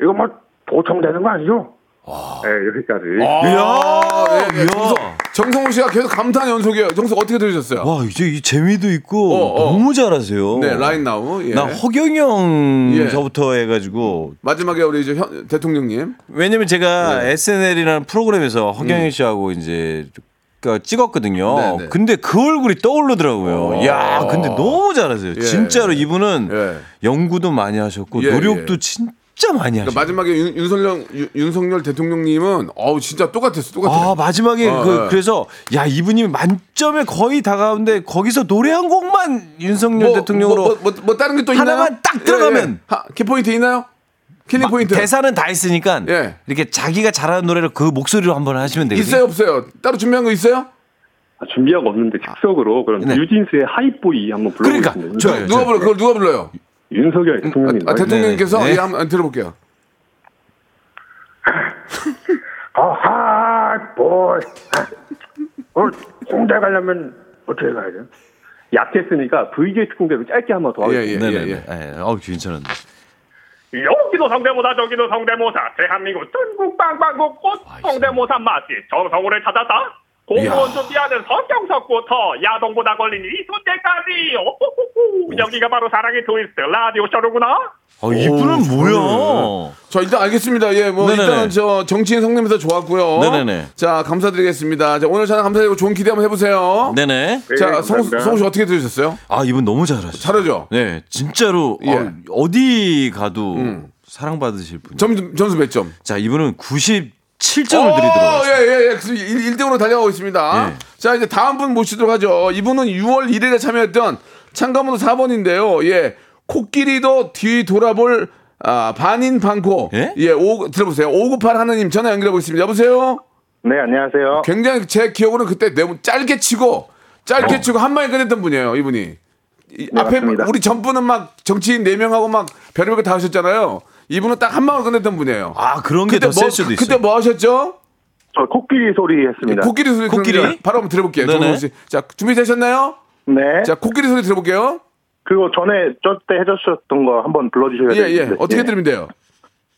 [SPEAKER 12] 이거 뭐 도청되는 거 아니죠? 네, 여기까지.
[SPEAKER 1] 아, 예, 예. 정성, 정성호 씨가 계속 감탄 연속이에요. 정성 어떻게 들으셨어요?
[SPEAKER 2] 와, 이제 이 재미도 있고
[SPEAKER 1] 어, 어.
[SPEAKER 2] 너무 잘하세요.
[SPEAKER 1] 네, 라인 나우. 예.
[SPEAKER 2] 나 허경영
[SPEAKER 1] 예.
[SPEAKER 2] 저부터 해가지고
[SPEAKER 1] 마지막에 우리 이제 현, 대통령님.
[SPEAKER 2] 왜냐면 제가
[SPEAKER 1] 네.
[SPEAKER 2] SNL이라는 프로그램에서 허경영
[SPEAKER 1] 음.
[SPEAKER 2] 씨하고 이제 그러니까 찍었거든요.
[SPEAKER 1] 네, 네.
[SPEAKER 2] 근데 그 얼굴이 떠오르더라고요.
[SPEAKER 1] 어.
[SPEAKER 2] 야, 근데 너무 잘하세요.
[SPEAKER 1] 예.
[SPEAKER 2] 진짜로 이분은
[SPEAKER 1] 예.
[SPEAKER 2] 연구도 많이 하셨고
[SPEAKER 1] 예,
[SPEAKER 2] 노력도
[SPEAKER 1] 예.
[SPEAKER 2] 진짜 많이 하셨어요.
[SPEAKER 1] 그러니까 마지막에 윤, 윤석열, 윤- 윤석열 대통령님은 어우 진짜 똑같았어. 똑같아.
[SPEAKER 2] 아 마지막에
[SPEAKER 1] 어,
[SPEAKER 2] 그,
[SPEAKER 1] 예.
[SPEAKER 2] 래서 야 이분이 만점에 거의 다가오는데 거기서 노래 한 곡만 윤석열 대통령으로
[SPEAKER 1] 뭐, 뭐, 뭐 다른 게 또 있나요?
[SPEAKER 2] 하나만 딱 들어가면.
[SPEAKER 1] 예, 예. 하, 키포인트 있나요? killing
[SPEAKER 2] 막
[SPEAKER 1] 포인트.
[SPEAKER 2] 대사는 다 했으니까
[SPEAKER 1] 예.
[SPEAKER 2] 이렇게 자기가 잘하는 노래를 그 목소리로 한번 하시면 되거든요.
[SPEAKER 1] 있어요, 없어요? 따로 준비한 거 있어요?
[SPEAKER 12] 아, 준비한 거 없는데 즉석으로 그럼
[SPEAKER 2] 네.
[SPEAKER 12] 뉴진스의 Hype Boy 한번 불러보겠습니다.
[SPEAKER 2] 그러니까, 좋아요.
[SPEAKER 1] 누가 불러? 그걸 누가 불러요?
[SPEAKER 12] 윤석열 대통령님.
[SPEAKER 1] 아, 대통령님께서
[SPEAKER 2] 네, 네.
[SPEAKER 1] 예, 한번 들어볼게요.
[SPEAKER 12] 아, Hype Boy. 어, 홍대 가려면 어떻게 가야 돼요? 약했으니까 VJ 특공대로 짧게 한 번 더
[SPEAKER 1] 예,
[SPEAKER 12] 하겠습니다.
[SPEAKER 1] 예,
[SPEAKER 2] 네네네.
[SPEAKER 1] 예, 예.
[SPEAKER 2] 예. 어 괜찮은데.
[SPEAKER 12] 여기도 성대모사 저기도 성대모사 대한민국 전국 방방곡곡 성대모사 맛집 정성호를 찾았다 공무원 준비하는 서경석부터 야동 보다 걸린 이순재까지 오호호호. 여기가 바로 사랑의 트위스트 라디오 쇼로구나
[SPEAKER 2] 어, 이분은 뭐야?
[SPEAKER 1] 자, 일단 알겠습니다. 예, 뭐,
[SPEAKER 2] 네네네.
[SPEAKER 1] 일단 저 정치인 성냄에서 좋았고요.
[SPEAKER 2] 네네네.
[SPEAKER 1] 자, 감사드리겠습니다. 자, 오늘 저녁 감사드리고 좋은 기대 한번 해보세요.
[SPEAKER 2] 네네.
[SPEAKER 1] 자, 성우,
[SPEAKER 12] 감사합니다.
[SPEAKER 1] 성우 씨 어떻게 들으셨어요?
[SPEAKER 2] 아 이분 너무 잘하시죠.
[SPEAKER 1] 잘하죠?
[SPEAKER 2] 네, 진짜로
[SPEAKER 1] 예.
[SPEAKER 2] 어, 어디 가도 사랑받으실 분.
[SPEAKER 1] 점, 점수 몇 점?
[SPEAKER 2] 자 이분은 97점을 드리도록
[SPEAKER 1] 어,
[SPEAKER 2] 하겠습니다.
[SPEAKER 1] 예, 예, 예. 1등으로 달려가고 있습니다.
[SPEAKER 2] 예.
[SPEAKER 1] 자, 이제 다음 분 모시도록 하죠. 이분은 6월 1일에 참여했던 참가번호 4번인데요. 예. 코끼리도 뒤 돌아볼 아, 반인 반코.
[SPEAKER 2] 예?
[SPEAKER 1] 오, 들어보세요. 598 하나님 전화 연결해 보겠습니다. 여보세요?
[SPEAKER 12] 네 안녕하세요
[SPEAKER 1] 굉장히 제 기억으로는 그때 너무 짧게 치고 짧게 치고 한 방에 끝냈던 분이에요, 이분이. 이
[SPEAKER 12] 네,
[SPEAKER 1] 앞에
[SPEAKER 12] 맞습니다.
[SPEAKER 1] 우리 전분은 막 정치인 4명하고 막 별의별 거 다 하셨잖아요. 이분은 딱 한 방으로 끝냈던 분이에요.
[SPEAKER 2] 아 그런 게 더셀 수도 있어요.
[SPEAKER 1] 그때 뭐 하셨죠?
[SPEAKER 12] 저 코끼리 소리 했습니다
[SPEAKER 1] 코끼리 소리
[SPEAKER 2] 코끼리?
[SPEAKER 1] 바로 한번 들어볼게요.
[SPEAKER 2] 네네.
[SPEAKER 1] 정성 씨. 자, 준비되셨나요?
[SPEAKER 12] 네
[SPEAKER 1] 자, 코끼리 소리 들어볼게요.
[SPEAKER 12] 그거 전에 저때 해주셨던 거 한번 불러주셔야
[SPEAKER 1] 예,
[SPEAKER 12] 되는데
[SPEAKER 1] 예. 어떻게 들으면 돼요?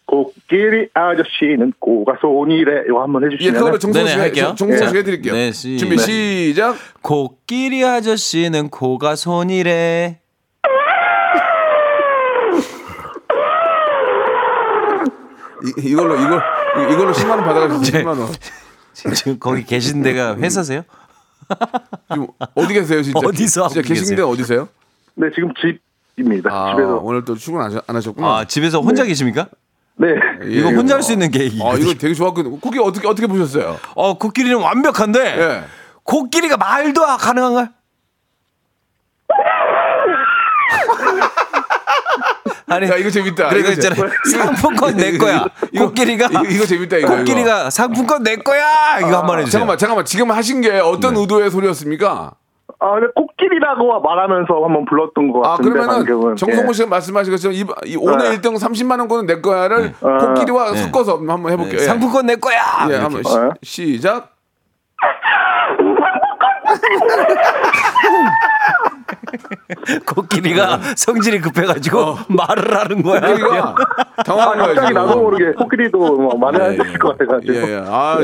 [SPEAKER 12] 코끼리 아저씨는 고가 손이래 이거 한번
[SPEAKER 1] 예,
[SPEAKER 12] 해주시면
[SPEAKER 1] 그거로 정성
[SPEAKER 2] 네네,
[SPEAKER 1] 씨가
[SPEAKER 2] 할게요.
[SPEAKER 1] 정- 정성
[SPEAKER 12] 예.
[SPEAKER 1] 해드릴게요.
[SPEAKER 2] 네, 시-
[SPEAKER 1] 준비
[SPEAKER 2] 네.
[SPEAKER 1] 시작.
[SPEAKER 2] 코끼리 아저씨는 코가 손이래.
[SPEAKER 1] 이, 이걸로 이걸 이- 이걸로 10만 원 받아가시죠. 10만 원.
[SPEAKER 2] 지금 거기 계신 데가 회사세요?
[SPEAKER 1] 지금 어디 계세요, 진짜?
[SPEAKER 2] 어디서
[SPEAKER 1] 진짜 계신? 데는 어디세요?
[SPEAKER 12] 네 지금 집입니다
[SPEAKER 1] 아,
[SPEAKER 12] 집에서
[SPEAKER 1] 오늘 또 출근 안, 하셨- 안 하셨구나.
[SPEAKER 2] 아 집에서 혼자 계십니까?
[SPEAKER 12] 네
[SPEAKER 2] 이거
[SPEAKER 1] 예.
[SPEAKER 2] 혼자 할 수 있는 계획이.
[SPEAKER 1] 아, 이거 되게 좋았거든요. 코끼리 어떻게 어떻게 보셨어요?
[SPEAKER 2] 어 코끼리는 완벽한데
[SPEAKER 1] 예.
[SPEAKER 2] 코끼리가 말도 가능한가요? 아니
[SPEAKER 1] 야, 이거 재밌다.
[SPEAKER 2] 그리고
[SPEAKER 1] 이거
[SPEAKER 2] 있잖아요
[SPEAKER 1] 재-
[SPEAKER 2] 상품권 내 거야
[SPEAKER 1] 이거-
[SPEAKER 2] 코끼리가
[SPEAKER 1] 이거, 이거 재밌다 이거.
[SPEAKER 2] 코끼리가 상품권 내 거야 이거 한번 해주세요
[SPEAKER 1] 잠깐만 잠깐만 지금 하신 게 어떤
[SPEAKER 2] 네.
[SPEAKER 1] 의도의 소리였습니까?
[SPEAKER 12] 아, 근데 코끼리라고 말하면서 한번 불렀던
[SPEAKER 1] 것아
[SPEAKER 12] 같은데
[SPEAKER 1] 그러면은
[SPEAKER 12] 방금은
[SPEAKER 1] 정성호
[SPEAKER 12] 예.
[SPEAKER 1] 씨가 말씀하신 것처럼 이, 이 오늘
[SPEAKER 12] 네.
[SPEAKER 1] 1등 30만 원권은 내 거야를
[SPEAKER 12] 어.
[SPEAKER 1] 코끼리와
[SPEAKER 2] 네.
[SPEAKER 1] 섞어서 한번 해볼게요.
[SPEAKER 2] 네,
[SPEAKER 1] 예.
[SPEAKER 2] 상품권 내 거야
[SPEAKER 1] 예. 한번
[SPEAKER 12] 어.
[SPEAKER 1] 시, 시작.
[SPEAKER 2] 코끼리가 성질이 급해가지고 말을 하는 거야
[SPEAKER 1] 어. 코끼리가 당황한 거예요.
[SPEAKER 12] 갑자기. 나도 모르게 코끼리도 뭐 많이
[SPEAKER 1] 예, 예.
[SPEAKER 12] 것 같아가지고
[SPEAKER 1] 예, 예. 아,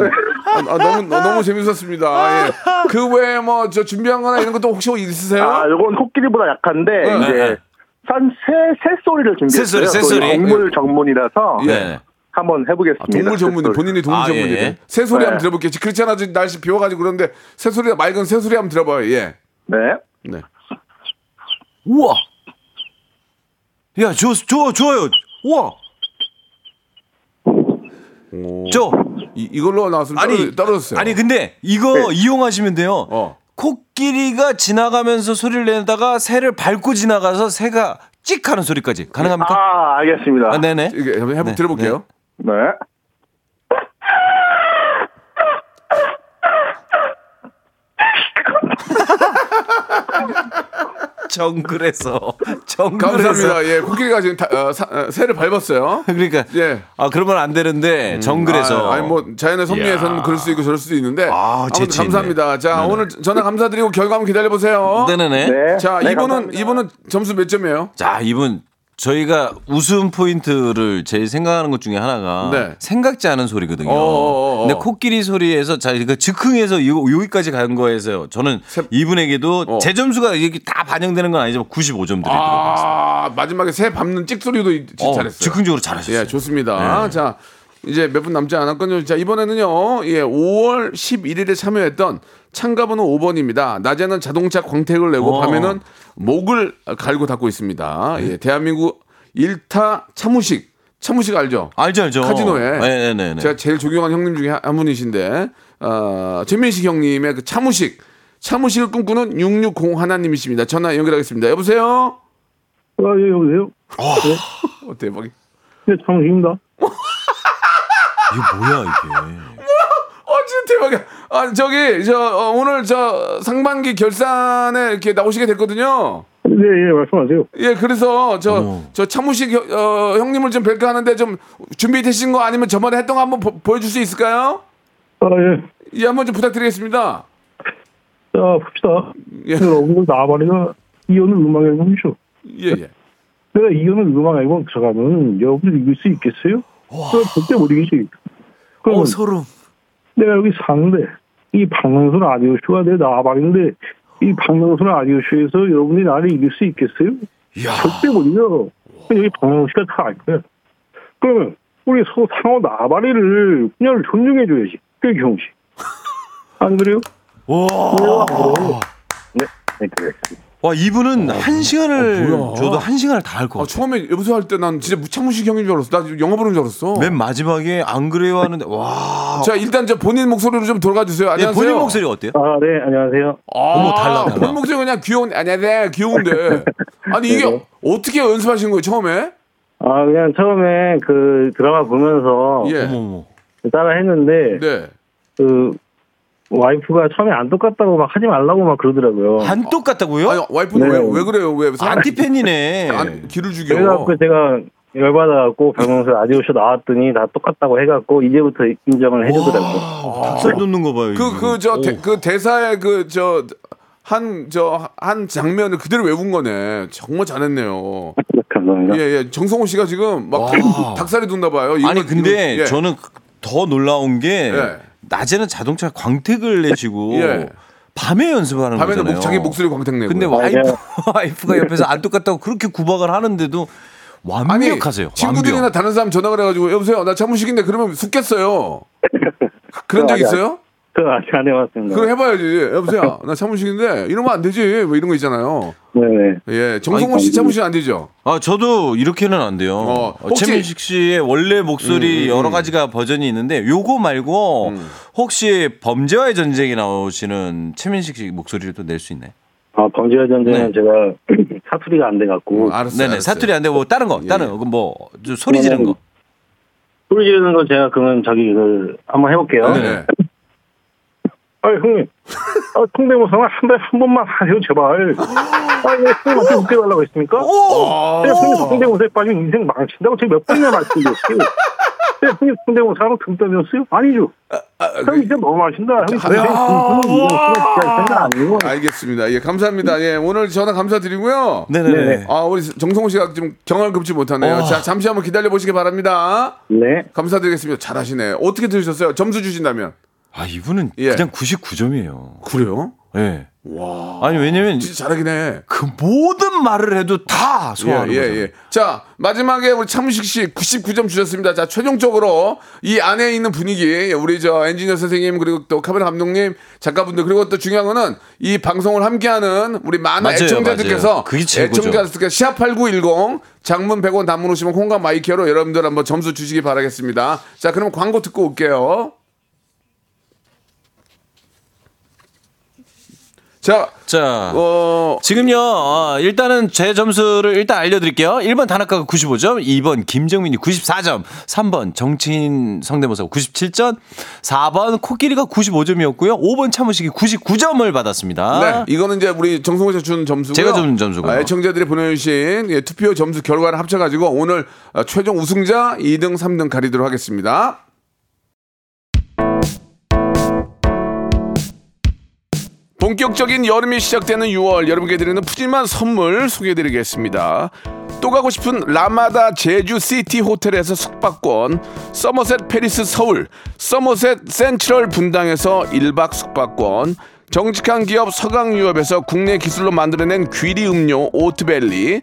[SPEAKER 1] 아, 아, 너무 너무 재밌었습니다. 예. 그 외에 뭐 저 준비한 거나 이런 것도 혹시 있으세요?
[SPEAKER 12] 아 요건 코끼리보다 약한데
[SPEAKER 1] 네.
[SPEAKER 12] 이제 산새 새소리를 준비했어요.
[SPEAKER 2] 새소리, 새소리.
[SPEAKER 12] 동물 전문이라서
[SPEAKER 2] 네.
[SPEAKER 12] 한번
[SPEAKER 1] 아,
[SPEAKER 12] 해보겠습니다.
[SPEAKER 1] 동물 전문이
[SPEAKER 12] 새소리.
[SPEAKER 1] 본인이 동물
[SPEAKER 2] 아,
[SPEAKER 1] 전문이
[SPEAKER 2] 예,
[SPEAKER 1] 래
[SPEAKER 2] 예.
[SPEAKER 1] 새소리
[SPEAKER 12] 네.
[SPEAKER 1] 한번 들어볼게요. 그렇잖아 지금 날씨 비워가지고 그런데 새소리 맑은 새소리 한번 들어봐요. 예.
[SPEAKER 12] 네.
[SPEAKER 1] 네.
[SPEAKER 2] 우와 야, 줘, 줘, 줘요. 우와. 저
[SPEAKER 1] 이, 이걸로 나왔으면
[SPEAKER 2] 아니
[SPEAKER 1] 떨어졌어요.
[SPEAKER 2] 아니 근데 이거 이용하시면 돼요.
[SPEAKER 1] 어.
[SPEAKER 2] 코끼리가 지나가면서 소리를 내다가 새를 밟고 지나가서 새가 찍 하는 소리까지 가능합니까?
[SPEAKER 12] 아, 알겠습니다.
[SPEAKER 2] 아, 네네.
[SPEAKER 1] 이게 한번 해보,
[SPEAKER 2] 네,
[SPEAKER 1] 들어볼게요.
[SPEAKER 12] 네.
[SPEAKER 2] 정글에서 정글에서
[SPEAKER 1] 감사합니다. 예, 코끼리가 지금 다, 어, 사, 어, 새를 밟았어요.
[SPEAKER 2] 그러니까
[SPEAKER 1] 예.
[SPEAKER 2] 아 그러면 안 되는데 정글에서
[SPEAKER 1] 아, 아니 뭐 자연의 섭리에서는. 그럴 수도 있고 저럴 수도 있는데
[SPEAKER 2] 아,
[SPEAKER 1] 아무튼
[SPEAKER 2] 재치 있네.
[SPEAKER 1] 감사합니다. 자
[SPEAKER 2] 네네.
[SPEAKER 1] 오늘 전화 감사드리고 결과 한번 기다려 보세요.
[SPEAKER 2] 네네네.
[SPEAKER 12] 네.
[SPEAKER 1] 자
[SPEAKER 12] 네,
[SPEAKER 1] 이분은
[SPEAKER 12] 감사합니다.
[SPEAKER 1] 이분은 점수 몇 점이에요?
[SPEAKER 2] 자 이분 저희가 웃음 포인트를 제일 생각하는 것 중에 하나가
[SPEAKER 1] 네.
[SPEAKER 2] 생각지 않은 소리거든요.
[SPEAKER 1] 어어어어.
[SPEAKER 2] 근데 코끼리 소리에서 자 이거 즉흥해서 요, 여기까지 간 거에서 저는 이분에게도
[SPEAKER 1] 어.
[SPEAKER 2] 제 점수가 이게 다 반영되는 건 아니지만 95점 드리도록 하겠습니다.
[SPEAKER 1] 아 마지막에 새 밟는 찍 소리도 이-
[SPEAKER 2] 어,
[SPEAKER 1] 잘했어요.
[SPEAKER 2] 즉흥적으로 잘하셨어요.
[SPEAKER 1] 예, 좋습니다.
[SPEAKER 2] 네.
[SPEAKER 1] 자, 이제 몇 분 남지 않았거든요. 자, 이번에는요, 예, 5월 11일에 참여했던 참가번호 5번입니다. 낮에는 자동차 광택을 내고
[SPEAKER 2] 어.
[SPEAKER 1] 밤에는 목을 갈고 닫고 있습니다. 예, 대한민국 1타 차무식. 차무식 알죠?
[SPEAKER 2] 알죠, 알죠.
[SPEAKER 1] 카지노에.
[SPEAKER 2] 네 네 네.
[SPEAKER 1] 제가 제일 존경하는 형님 중에 한- 한 분이신데, 어, 최민식 형님의 그 차무식. 차무식을 꿈꾸는 660 하나님이십니다. 전화 연결하겠습니다. 여보세요?
[SPEAKER 4] 아, 예, 여보세요?
[SPEAKER 1] 어, 대박이.
[SPEAKER 4] 네, 장식입니다.
[SPEAKER 2] 이게 뭐야 이게?
[SPEAKER 1] 어, 진짜 대박이야. 아, 저기, 저, 어, 오늘 저 상반기 결산에 이렇게 나오시게 됐거든요.
[SPEAKER 4] 네, 예, 말씀하세요.
[SPEAKER 1] 예, 그래서 저,
[SPEAKER 2] 어머.
[SPEAKER 1] 저 차무식 형- 어, 형님을 좀 뵐까 하는데 좀 준비되신 거 아니면 저번에 했던 거 한번 보, 보여줄 수 있을까요?
[SPEAKER 4] 아, 예.
[SPEAKER 1] 예, 한번 좀 부탁드리겠습니다.
[SPEAKER 4] 자, 봅시다.
[SPEAKER 1] 예,
[SPEAKER 4] 여러분들 나발이가 이혼을 음악 앨범이죠.
[SPEAKER 1] 예, 예.
[SPEAKER 4] 내가 이혼을 음악 앨범 들어가면 여러분들 이길 수 있겠어요? 절대 못 이기지. 그러면
[SPEAKER 2] 어 소름.
[SPEAKER 4] 내가 여기 사는데 이 박명수 라디오쇼가 내 나발인데 이 박명수 라디오쇼에서 여러분들이 나를 이길 수 있겠어요? 절대 못 이겨. 여기 박명수 씨가 다 알 거야. 그러면 우리 서로 상호 나발이를 그냥 존중해줘야지. 그게 경식. 안 그래요?
[SPEAKER 2] 와.
[SPEAKER 4] 네, 네, 그렇습니다.
[SPEAKER 2] 와 이분은 한 시간을
[SPEAKER 1] 어.
[SPEAKER 2] 줘도 한 시간을 다 할것
[SPEAKER 1] 아,
[SPEAKER 2] 같아.
[SPEAKER 1] 처음에 여보세요 할 때 난 진짜 차무식 형인 줄 알았어. 나 영화 보는 줄 알았어.
[SPEAKER 2] 맨 마지막에 안 그래요 하는데 와.
[SPEAKER 1] 자, 일단 저 본인 목소리로 좀 돌아가 주세요.
[SPEAKER 2] 네,
[SPEAKER 1] 안녕하세요.
[SPEAKER 2] 본인 목소리 어때요?
[SPEAKER 4] 아, 네, 안녕하세요.
[SPEAKER 1] 아,
[SPEAKER 2] 어머, 달라, 달라.
[SPEAKER 1] 본인 목소리 그냥 귀여운, 안녕하세요. 귀여운데. 아니, 이게
[SPEAKER 4] 네네.
[SPEAKER 1] 어떻게 연습하신 거예요, 처음에?
[SPEAKER 4] 아, 그냥 처음에 그 드라마 보면서
[SPEAKER 1] 예.
[SPEAKER 4] 따라 했는데
[SPEAKER 1] 네.
[SPEAKER 4] 그 와이프가 처음에 안 똑같다고 막 하지 말라고 막 그러더라고요.
[SPEAKER 2] 안 똑같다고요?
[SPEAKER 1] 아니, 와이프는
[SPEAKER 4] 네.
[SPEAKER 1] 왜, 왜 그래요? 왜?
[SPEAKER 2] 안티팬이네.
[SPEAKER 1] 안, 기를 죽여.
[SPEAKER 4] 그래갖고 제가 열받아갖고 박명수 라디오쇼 나왔더니 다 똑같다고 해갖고 이제부터 인정을 해주더라고요.
[SPEAKER 2] 와, 닭살 돋는 거 봐요.
[SPEAKER 1] 그, 그, 저, 대, 그 대사의 그, 저, 한, 저, 한 장면을 그대로 외운 거네. 정말 잘했네요.
[SPEAKER 4] 감사합니다.
[SPEAKER 1] 예, 예. 정성호 씨가 지금 막
[SPEAKER 2] 와.
[SPEAKER 1] 닭살이 돋나 봐요. 이거-
[SPEAKER 2] 아니 근데
[SPEAKER 1] 이거- 예.
[SPEAKER 2] 저는 더 놀라운 게
[SPEAKER 1] 예.
[SPEAKER 2] 낮에는 자동차 광택을 내시고
[SPEAKER 1] 예.
[SPEAKER 2] 밤에 연습하는
[SPEAKER 1] 밤에는
[SPEAKER 2] 거잖아요.
[SPEAKER 1] 목, 자기 목소리 광택 내고.
[SPEAKER 2] 근데 와이프 와이프가 옆에서 안 똑같다고 그렇게 구박을 하는데도
[SPEAKER 1] 아니,
[SPEAKER 2] 완벽하세요.
[SPEAKER 1] 친구들이나
[SPEAKER 2] 완벽.
[SPEAKER 1] 다른 사람 전화 그래가지고 여보세요 나 차무식인데 그러면 숙겠어요. 그런 적
[SPEAKER 4] 아니, 아니.
[SPEAKER 1] 있어요?
[SPEAKER 4] 그 아직 안 해봤습니다.
[SPEAKER 1] 그럼 해봐야지. 여보세요 나 차무식인데 이러면 안 되지. 뭐 이런 거 있잖아요.
[SPEAKER 4] 네네.
[SPEAKER 1] 예, 정성호 씨 차무식 안 되죠?
[SPEAKER 2] 아 저도 이렇게는 안 돼요.
[SPEAKER 1] 어,
[SPEAKER 2] 어,
[SPEAKER 1] 혹시-
[SPEAKER 2] 최민식 씨의 원래 목소리
[SPEAKER 1] 음, 음,
[SPEAKER 2] 여러
[SPEAKER 1] 음.
[SPEAKER 2] 가지가 버전이 있는데 요거 말고 혹시 범죄와의 전쟁에 나오시는 최민식 씨 목소리를 또 낼 수 있나요?
[SPEAKER 4] 아, 범죄와 전쟁은
[SPEAKER 2] 네.
[SPEAKER 4] 제가 사투리가 안 돼갖고.
[SPEAKER 1] 알았어요.
[SPEAKER 2] 네네 사투리 안 되고 뭐 다른 거 다른 거뭐 소리 지르는 거.
[SPEAKER 4] 소리 지르는 건 제가 그러면 저기 그 한번 해볼게요.
[SPEAKER 1] 네.
[SPEAKER 4] 아 형님, 아, 통대모사는 한 달에 한 번만 하세요 제발. 아, 왜 형님한테 웃겨달라고 했습니까?
[SPEAKER 1] 아.
[SPEAKER 4] 제가 형님 통대모사에 빠지면 인생 망친다고 제가 몇 번이나 말씀드렸어요. 제가 형님 통대모사하고 등 떠밀었어요? 아니죠. 형 이제 너무 하신다. 형님 아니고.
[SPEAKER 1] 알겠습니다. 예, 감사합니다. 예, 오늘 전화 감사드리고요.
[SPEAKER 2] 네네네.
[SPEAKER 1] 아, 우리 정성호 씨가 좀 경을 급지 못하네요.
[SPEAKER 2] 어.
[SPEAKER 1] 자, 잠시 한번 기다려 보시기 바랍니다.
[SPEAKER 4] 네.
[SPEAKER 1] 감사드리겠습니다. 잘하시네. 어떻게 들으셨어요? 점수 주신다면?
[SPEAKER 2] 아 이분은
[SPEAKER 1] 예.
[SPEAKER 2] 그냥 99점이에요.
[SPEAKER 1] 그래요?
[SPEAKER 2] 예.
[SPEAKER 1] 와.
[SPEAKER 2] 아니 왜냐면
[SPEAKER 1] 진짜 잘하긴 해.
[SPEAKER 2] 그 모든 말을 해도 다 소화하는
[SPEAKER 1] 예,
[SPEAKER 2] 거죠.
[SPEAKER 1] 예, 예. 자, 마지막에 우리 차무식 씨 99점 주셨습니다. 자, 최종적으로 이 안에 있는 분위기, 우리 저 엔지니어 선생님, 그리고 또 카메라 감독님, 작가분들, 그리고 또 중요한 거는 이 방송을 함께하는 우리 많은
[SPEAKER 2] 맞아요,
[SPEAKER 1] 애청자들께서,
[SPEAKER 2] 최고죠.
[SPEAKER 1] 애청자들께서 샵8910, 장문 100원 단문 오시면 콩과 마이케로 여러분들 한번 점수 주시기 바라겠습니다. 자, 그럼 광고 듣고 올게요. 자,
[SPEAKER 2] 자,
[SPEAKER 1] 어,
[SPEAKER 2] 지금요, 어, 일단은 제 점수를 일단 알려드릴게요. 1번 단학가가 95점, 2번 김정민이 94점, 3번 정치인 성대모사가 97점, 4번 코끼리가 95점이었고요. 5번 차무식이 99점을 받았습니다.
[SPEAKER 1] 네, 이거는 이제 우리 정성호 씨가 준 점수고요.
[SPEAKER 2] 제가 준 점수고요.
[SPEAKER 1] 아, 애청자들이 보내주신 예, 투표 점수 결과를 합쳐가지고 오늘 아, 최종 우승자 2등, 3등 가리도록 하겠습니다. 본격적인 여름이 시작되는 6월 여러분께 드리는 푸짐한 선물 소개해드리겠습니다. 또 가고 싶은 라마다 제주 시티 호텔에서 숙박권, 서머셋 페리스 서울, 서머셋 센트럴 분당에서 1박 숙박권, 정직한 기업 서강유업에서 국내 기술로 만들어낸 귀리 음료 오트벨리,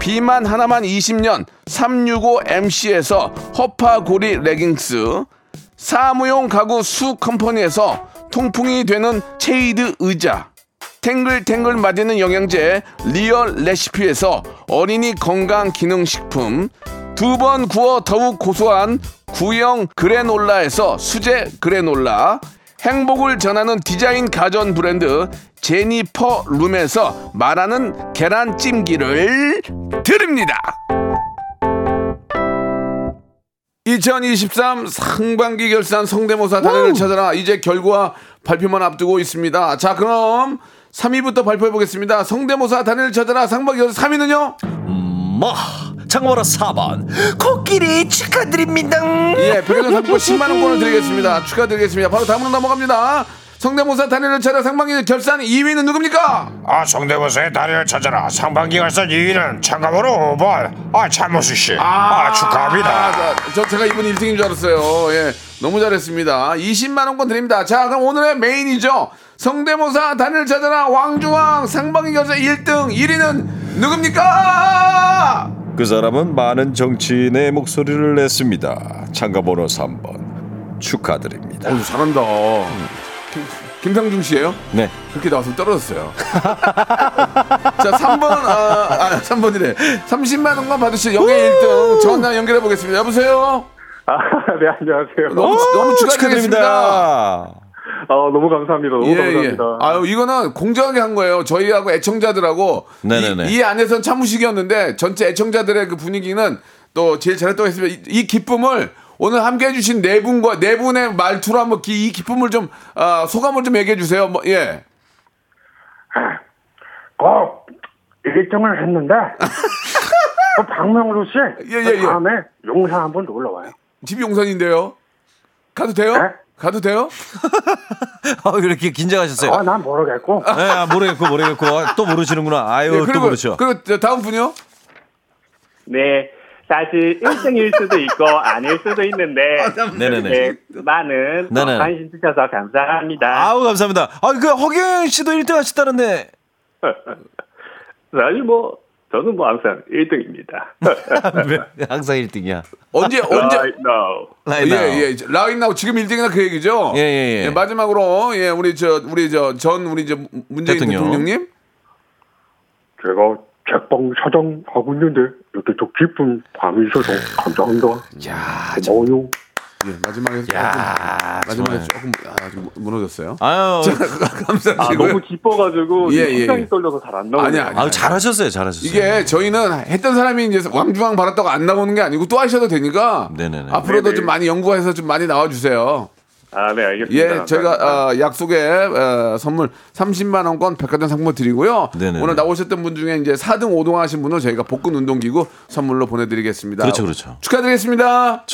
[SPEAKER 1] 비만 하나만 20년 365MC에서 허파고리 레깅스, 사무용 가구 수 컴퍼니에서 통풍이 되는 체이드 의자, 탱글탱글 맛있는 영양제 리얼 레시피에서 어린이 건강 기능 식품, 두 번 구워 더욱 고소한 구형 그래놀라에서 수제 그래놀라, 행복을 전하는 디자인 가전 브랜드 제니퍼 룸에서 말하는 계란찜기를 드립니다. 2023 상반기 결산 성대모사 달인을 찾아라 이제 결과 발표만 앞두고 있습니다. 자 그럼 3위부터 발표해 보겠습니다. 성대모사 단연을 찾아라 상반기 결산 3위는요?
[SPEAKER 9] 뭐 참고로 4번 코끼리 축하드립니다
[SPEAKER 1] 예, 백화점 상품권 10만 원권을 드리겠습니다. 축하드리겠습니다. 바로 다음으로 넘어갑니다. 성대모사 단연을 찾아 상반기 결산 2위는 누굽니까?
[SPEAKER 13] 아 성대모사의 달인을 찾아라 상반기 결산 2위는 참가번호 5번 아 차모수 씨. 아, 축하합니다.
[SPEAKER 1] 아, 자, 저 제가 이분 1등인 줄 알았어요. 예. 너무 잘했습니다. 20만 원권 드립니다. 자, 그럼 오늘의 메인이죠. 성대모사 단을 찾아라 왕중왕 상반기 결산 1등 1위는 누굽니까?
[SPEAKER 14] 그 사람은 많은 정치인의 목소리를 냈습니다. 참가번호 3번 축하드립니다.
[SPEAKER 1] 어, 잘한다. 김, 김상중 씨예요?
[SPEAKER 2] 네.
[SPEAKER 1] 그렇게 나와서 떨어졌어요. 자, 3번, 아, 아 3번이래. 30만 원만 받으실 영예 1등 전화 연결해 보겠습니다. 여보세요?
[SPEAKER 12] 아, 네, 안녕하세요.
[SPEAKER 1] 너무, 너무 축하드립니다.
[SPEAKER 12] 아, 너무 감사합니다. 너무
[SPEAKER 1] 예, 예.
[SPEAKER 12] 감사합니다.
[SPEAKER 1] 아유, 이거는 공정하게 한 거예요. 저희하고 애청자들하고.
[SPEAKER 2] 네네네.
[SPEAKER 1] 이, 이 안에선 차무식이었는데 전체 애청자들의 그 분위기는 또 제일 잘했다고 했습니다. 이, 이 기쁨을 오늘 함께 해주신 네 분과 네 분의 말투로 한번 기, 이 기쁨을 좀, 아, 소감을 좀 얘기해 주세요. 뭐, 예.
[SPEAKER 12] 꼭 1등을 했는데, 그 박명수 씨,
[SPEAKER 1] 예, 예,
[SPEAKER 12] 그
[SPEAKER 1] 예.
[SPEAKER 12] 다음에 용산 한번 놀러 와요.
[SPEAKER 1] 집이 용산인데요. 가도 돼요? 가도 돼요?
[SPEAKER 2] 아, 왜 이렇게 긴장하셨어요?
[SPEAKER 12] 아, 난 모르겠고.
[SPEAKER 2] 네, 아, 모르겠고 모르겠고 또 모르시는구나. 아유
[SPEAKER 1] 예,
[SPEAKER 2] 또
[SPEAKER 1] 그리고,
[SPEAKER 2] 모르죠.
[SPEAKER 1] 그리고 저 다음 분이요?
[SPEAKER 12] 네, 사실 1등일 수도 있고 아닐 수도 있는데
[SPEAKER 2] 네네네.
[SPEAKER 12] 네, 많은 어,
[SPEAKER 2] 네네.
[SPEAKER 12] 관심 주셔서 감사합니다.
[SPEAKER 2] 아우 감사합니다. 아그 허경 씨도 1등 하셨다는데
[SPEAKER 15] 사실 뭐 저는 뭐 항상 1등입니다.
[SPEAKER 2] 항상 1등이야.
[SPEAKER 1] 언제 언제
[SPEAKER 15] Right now.
[SPEAKER 2] Right now.
[SPEAKER 1] 예, 예. 라인 나우 지금 1등이나 그 얘기죠?
[SPEAKER 2] 예, 예, 예.
[SPEAKER 1] 마지막으로 예, 우리 저 우리 저 전 우리 저 문재인
[SPEAKER 2] 대통령.
[SPEAKER 1] 대통령. 님
[SPEAKER 15] 제가 책방 사장 하고 있는데 이렇게 또 기쁜 밤이 있어서 감사합니다.
[SPEAKER 1] 야,
[SPEAKER 15] 고마워요.
[SPEAKER 1] 예, 마지막에
[SPEAKER 2] 야,
[SPEAKER 1] 조금, 마지막에. 조금 아, 좀 무너졌어요.
[SPEAKER 2] 아유.
[SPEAKER 1] 자,
[SPEAKER 15] 아. 너무 기뻐가지고
[SPEAKER 1] 예, 예,
[SPEAKER 15] 심장이
[SPEAKER 1] 예.
[SPEAKER 15] 떨려서 잘 안 나오네요.
[SPEAKER 1] 아니야, 아니야.
[SPEAKER 2] 아유 잘하셨어요. 잘하셨어요.
[SPEAKER 1] 이게 저희는 했던 사람이 이제 왕중왕 받았다고 안 나오는 게 아니고 또 하셔도 되니까
[SPEAKER 2] 네네네.
[SPEAKER 1] 앞으로도
[SPEAKER 15] 네네.
[SPEAKER 1] 좀 많이 연구해서 좀 많이 나와 주세요.
[SPEAKER 15] 아, 네, 알겠습니다.
[SPEAKER 1] 예, 저희가 어, 약속에 어, 선물 30만 원권 백화점 상품 드리고요.
[SPEAKER 2] 네네네.
[SPEAKER 1] 오늘 나오셨던 분 중에 이제 4등 5등 하신 분은 저희가 복근 운동기구 선물로 보내드리겠습니다.
[SPEAKER 2] 그렇죠, 그렇죠.
[SPEAKER 1] 축하드리겠습니다.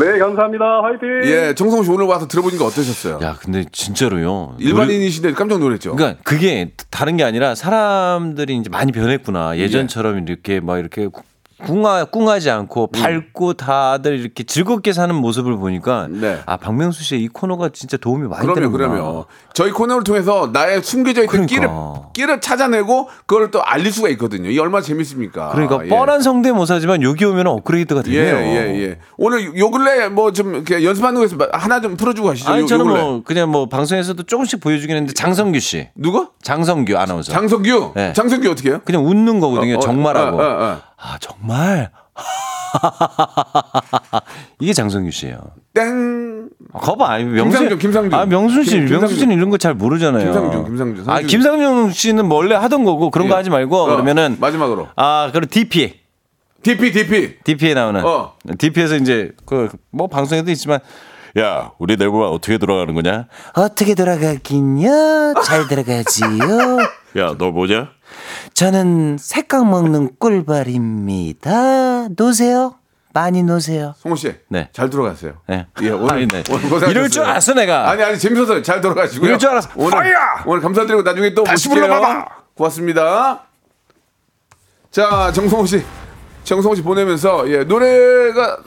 [SPEAKER 15] 네, 감사합니다. 화이팅!
[SPEAKER 1] 예, 정성 씨 오늘 와서 들어보니까 어떠셨어요?
[SPEAKER 2] 야 근데 진짜로요.
[SPEAKER 1] 일반인이신데 깜짝 놀랐죠.
[SPEAKER 2] 그러니까 그게 다른 게 아니라 사람들이 이제 많이 변했구나. 예전처럼 이렇게 막 이렇게 꿍하, 꿍하지 않고
[SPEAKER 1] 음.
[SPEAKER 2] 밝고 다들 이렇게 즐겁게 사는 모습을 보니까
[SPEAKER 1] 네.
[SPEAKER 2] 아 박명수 씨의 이 코너가 진짜 도움이 많이
[SPEAKER 1] 그럼요,
[SPEAKER 2] 되는구나.
[SPEAKER 1] 그럼요. 저희 코너를 통해서 나의 숨겨져 있던
[SPEAKER 2] 그러니까.
[SPEAKER 1] 끼를 끼를 찾아내고 그걸 또 알릴 수가 있거든요. 이 얼마나 재밌습니까?
[SPEAKER 2] 그러니까
[SPEAKER 1] 예.
[SPEAKER 2] 뻔한 성대모사지만 여기 오면 업그레이드가
[SPEAKER 1] 예,
[SPEAKER 2] 되네요.
[SPEAKER 1] 예, 예. 오늘 요 근래 뭐 좀 연습하는 거에서 하나 좀 풀어주고 가시죠.
[SPEAKER 2] 아니
[SPEAKER 1] 요-
[SPEAKER 2] 저는. 뭐 그냥 뭐 방송에서도 조금씩 보여주긴 했는데 장성규 씨,
[SPEAKER 1] 누구?
[SPEAKER 2] 장성규 아나운서.
[SPEAKER 1] 장석규.
[SPEAKER 2] 네.
[SPEAKER 1] 장석규 어떻게 해요?
[SPEAKER 2] 그냥 웃는 거거든요.
[SPEAKER 1] 어, 어,
[SPEAKER 2] 정말하고.
[SPEAKER 1] 어, 어, 어.
[SPEAKER 2] 아 정말. 이게 장성규 씨예요.
[SPEAKER 1] 땡.
[SPEAKER 2] 아, 거봐, 명수,
[SPEAKER 1] 김상준.
[SPEAKER 2] 아, 명순 씨,
[SPEAKER 1] 김- 김상준.
[SPEAKER 2] 씨는 이런 거 잘 모르잖아요.
[SPEAKER 1] 김상준, 김상준,
[SPEAKER 2] 아,
[SPEAKER 1] 상준.
[SPEAKER 2] 김상준 씨는 원래 하던 거고 그런
[SPEAKER 1] 예.
[SPEAKER 2] 거 하지 말고
[SPEAKER 1] 어,
[SPEAKER 2] 그러면은
[SPEAKER 1] 마지막으로
[SPEAKER 2] 아, 그리고 DP.
[SPEAKER 1] DP DP.
[SPEAKER 2] DP에 나오는.
[SPEAKER 1] 어.
[SPEAKER 2] DP에서 이제 그 뭐 방송에도 있지만
[SPEAKER 14] 야, 우리 내부가 어떻게 돌아가는 거냐?
[SPEAKER 2] 어떻게 돌아가긴요? 잘 들어가지요.
[SPEAKER 14] 야, 너 뭐냐?
[SPEAKER 2] 저는 색강 먹는 꿀벌입니다. 노세요. 많이 노세요.
[SPEAKER 1] 송호 씨.
[SPEAKER 2] 네.
[SPEAKER 1] 잘 들어갔어요.
[SPEAKER 2] 네.
[SPEAKER 1] 예, 오늘,
[SPEAKER 2] 아니, 네.
[SPEAKER 1] 오늘 고생하셨어요.
[SPEAKER 2] 이럴 줄 알았어, 내가.
[SPEAKER 1] 아니 아니 재밌어서 잘 돌아가시고요.
[SPEAKER 2] 이럴 줄 알았어.
[SPEAKER 1] 오늘
[SPEAKER 14] 허야!
[SPEAKER 1] 오늘 감사드리고 나중에 또
[SPEAKER 14] 다시
[SPEAKER 1] 모실게요.
[SPEAKER 14] 불러봐봐.
[SPEAKER 1] 고맙습니다. 자 정성호 씨, 정성호 씨 보내면서 예 노래가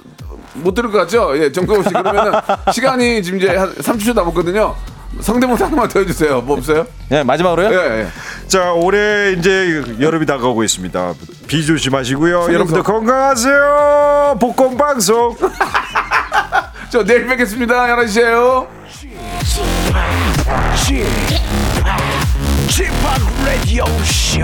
[SPEAKER 1] 못 들을 것 같죠? 예 정성호 씨 그러면은 시간이 지금 이제 한 30초 남았거든요. 성대모사 하나만 더 해주세요. 뭐 없어요?
[SPEAKER 2] 네, 마지막으로요?
[SPEAKER 1] 예, 예.
[SPEAKER 3] 자, 올해 이제 여름이 다가오고 있습니다. 비 조심하시고요.
[SPEAKER 1] 속에서.
[SPEAKER 3] 여러분들 건강하세요. 복권 방송.
[SPEAKER 1] 저 내일 뵙겠습니다. 11시에요.
[SPEAKER 7] 지팍 라디오 쇼